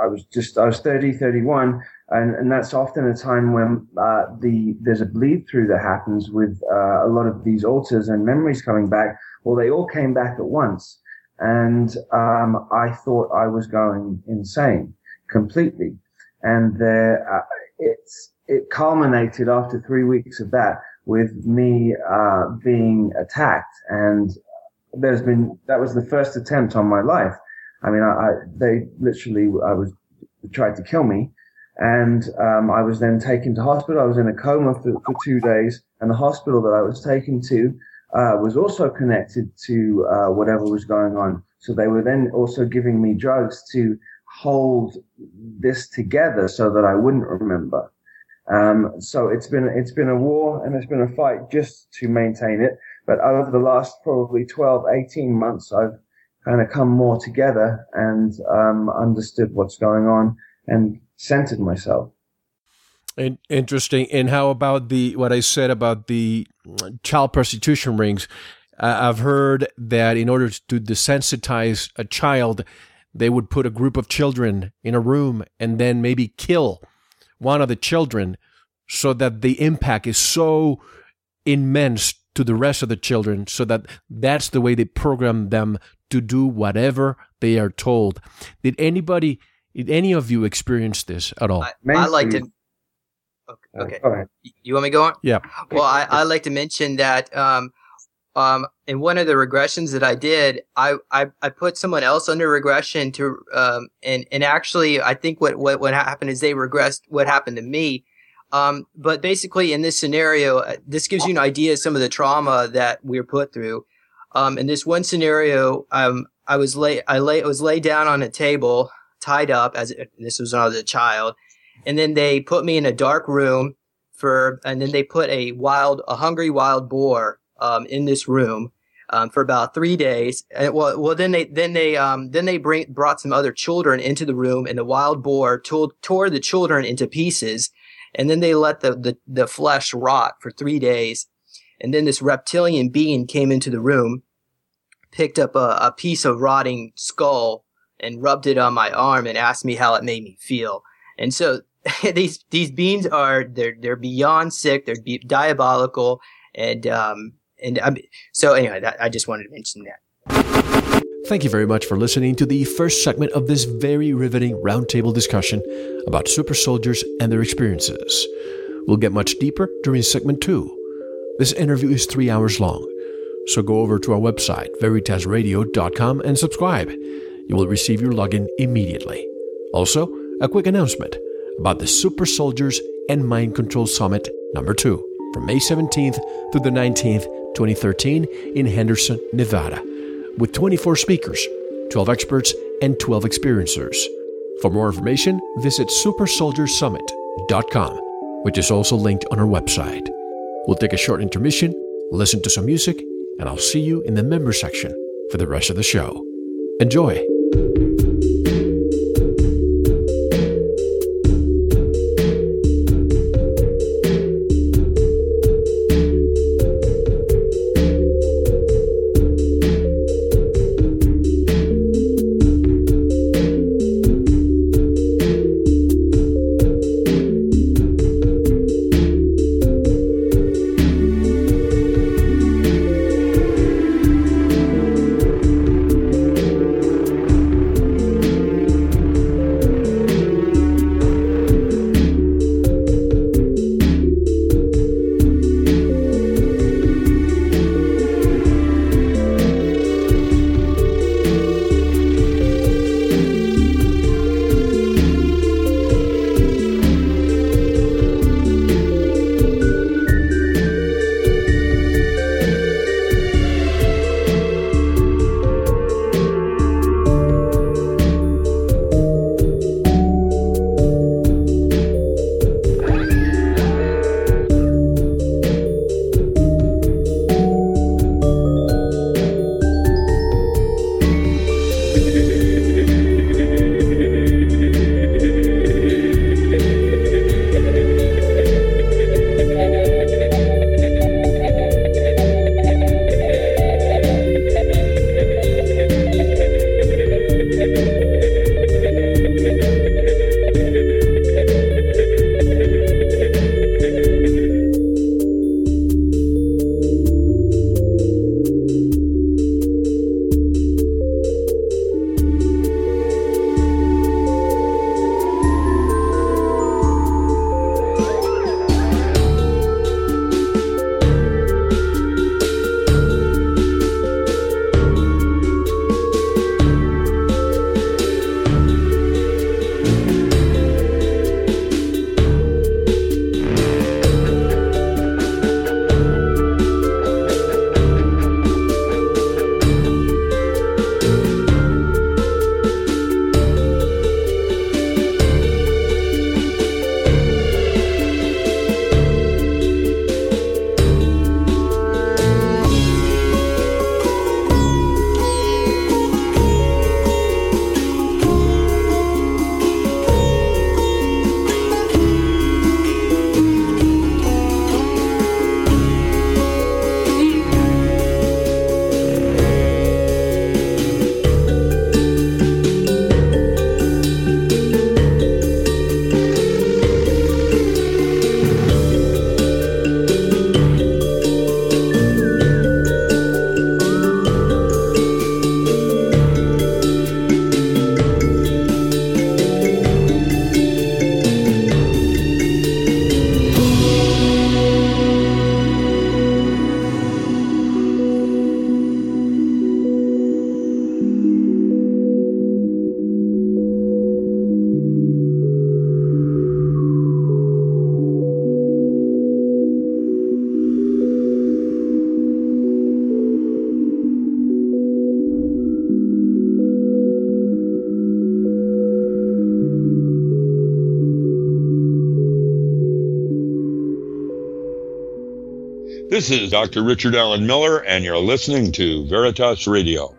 I was just I was 30, 31 and, and that's often a time when uh, the there's a bleed through that happens with uh, a lot of these alters and memories coming back. Well, they all came back at once, and um, I thought I was going insane completely. And there, uh, it's it culminated after three weeks of that with me uh, being attacked, and there's been that was the first attempt on my life. I mean, I, I they literally I was tried to kill me and um, I was then taken to hospital. I was in a coma for, for two days, and the hospital that I was taken to uh, was also connected to uh, whatever was going on. So they were then also giving me drugs to hold this together so that I wouldn't remember. Um, so it's been it's been a war and it's been a fight just to maintain it. But over the last probably 12, 18 months, I've kind of come more together and um, understood what's going on and centered myself. And interesting. And how about the what I said about the child prostitution rings? Uh, I've heard that in order to desensitize a child, they would put a group of children in a room and then maybe kill one of the children so that the impact is so immense to the rest of the children so that that's the way they program them to do whatever they are told. Did anybody did any of you experience this at all? I, I like to. Okay. okay. You want me to go on? Yeah. Well, I, I like to mention that um, um, in one of the regressions that I did, I, I, I put someone else under regression to, um, and, and actually, I think what, what, what happened is they regressed what happened to me. Um, but basically in this scenario, uh, this gives you an idea of some of the trauma that we we're put through. Um, in this one scenario, um, I was lay, I lay, I was laid down on a table tied up as this was when I was a child. And then they put me in a dark room for, and then they put a wild, a hungry wild boar, um, in this room, um, for about three days. And well, well, then they, then they, um, then they bring, brought some other children into the room and the wild boar tore, tore the children into pieces. And then they let the, the, the flesh rot for three days. And then this reptilian being came into the room, picked up a, a piece of rotting skull and rubbed it on my arm and asked me how it made me feel. And so [LAUGHS] these these beans are they're they're beyond sick. They're be- diabolical, and um and um, so anyway, that, I just wanted to mention that. Thank you very much for listening to the first segment of this very riveting roundtable discussion about super soldiers and their experiences. We'll get much deeper during segment two. This interview is three hours long, so go over to our website, veritasradio.com, and subscribe you will receive your login immediately. Also, a quick announcement about the Super Soldiers and Mind Control Summit number 2 from May 17th through the 19th, 2013 in Henderson, Nevada, with 24 speakers, 12 experts, and 12 experiencers. For more information, visit supersoldiersummit.com, which is also linked on our website. We'll take a short intermission, listen to some music, and I'll see you in the member section for the rest of the show. Enjoy! This is Dr. Richard Alan Miller, and you're listening to Veritas Radio.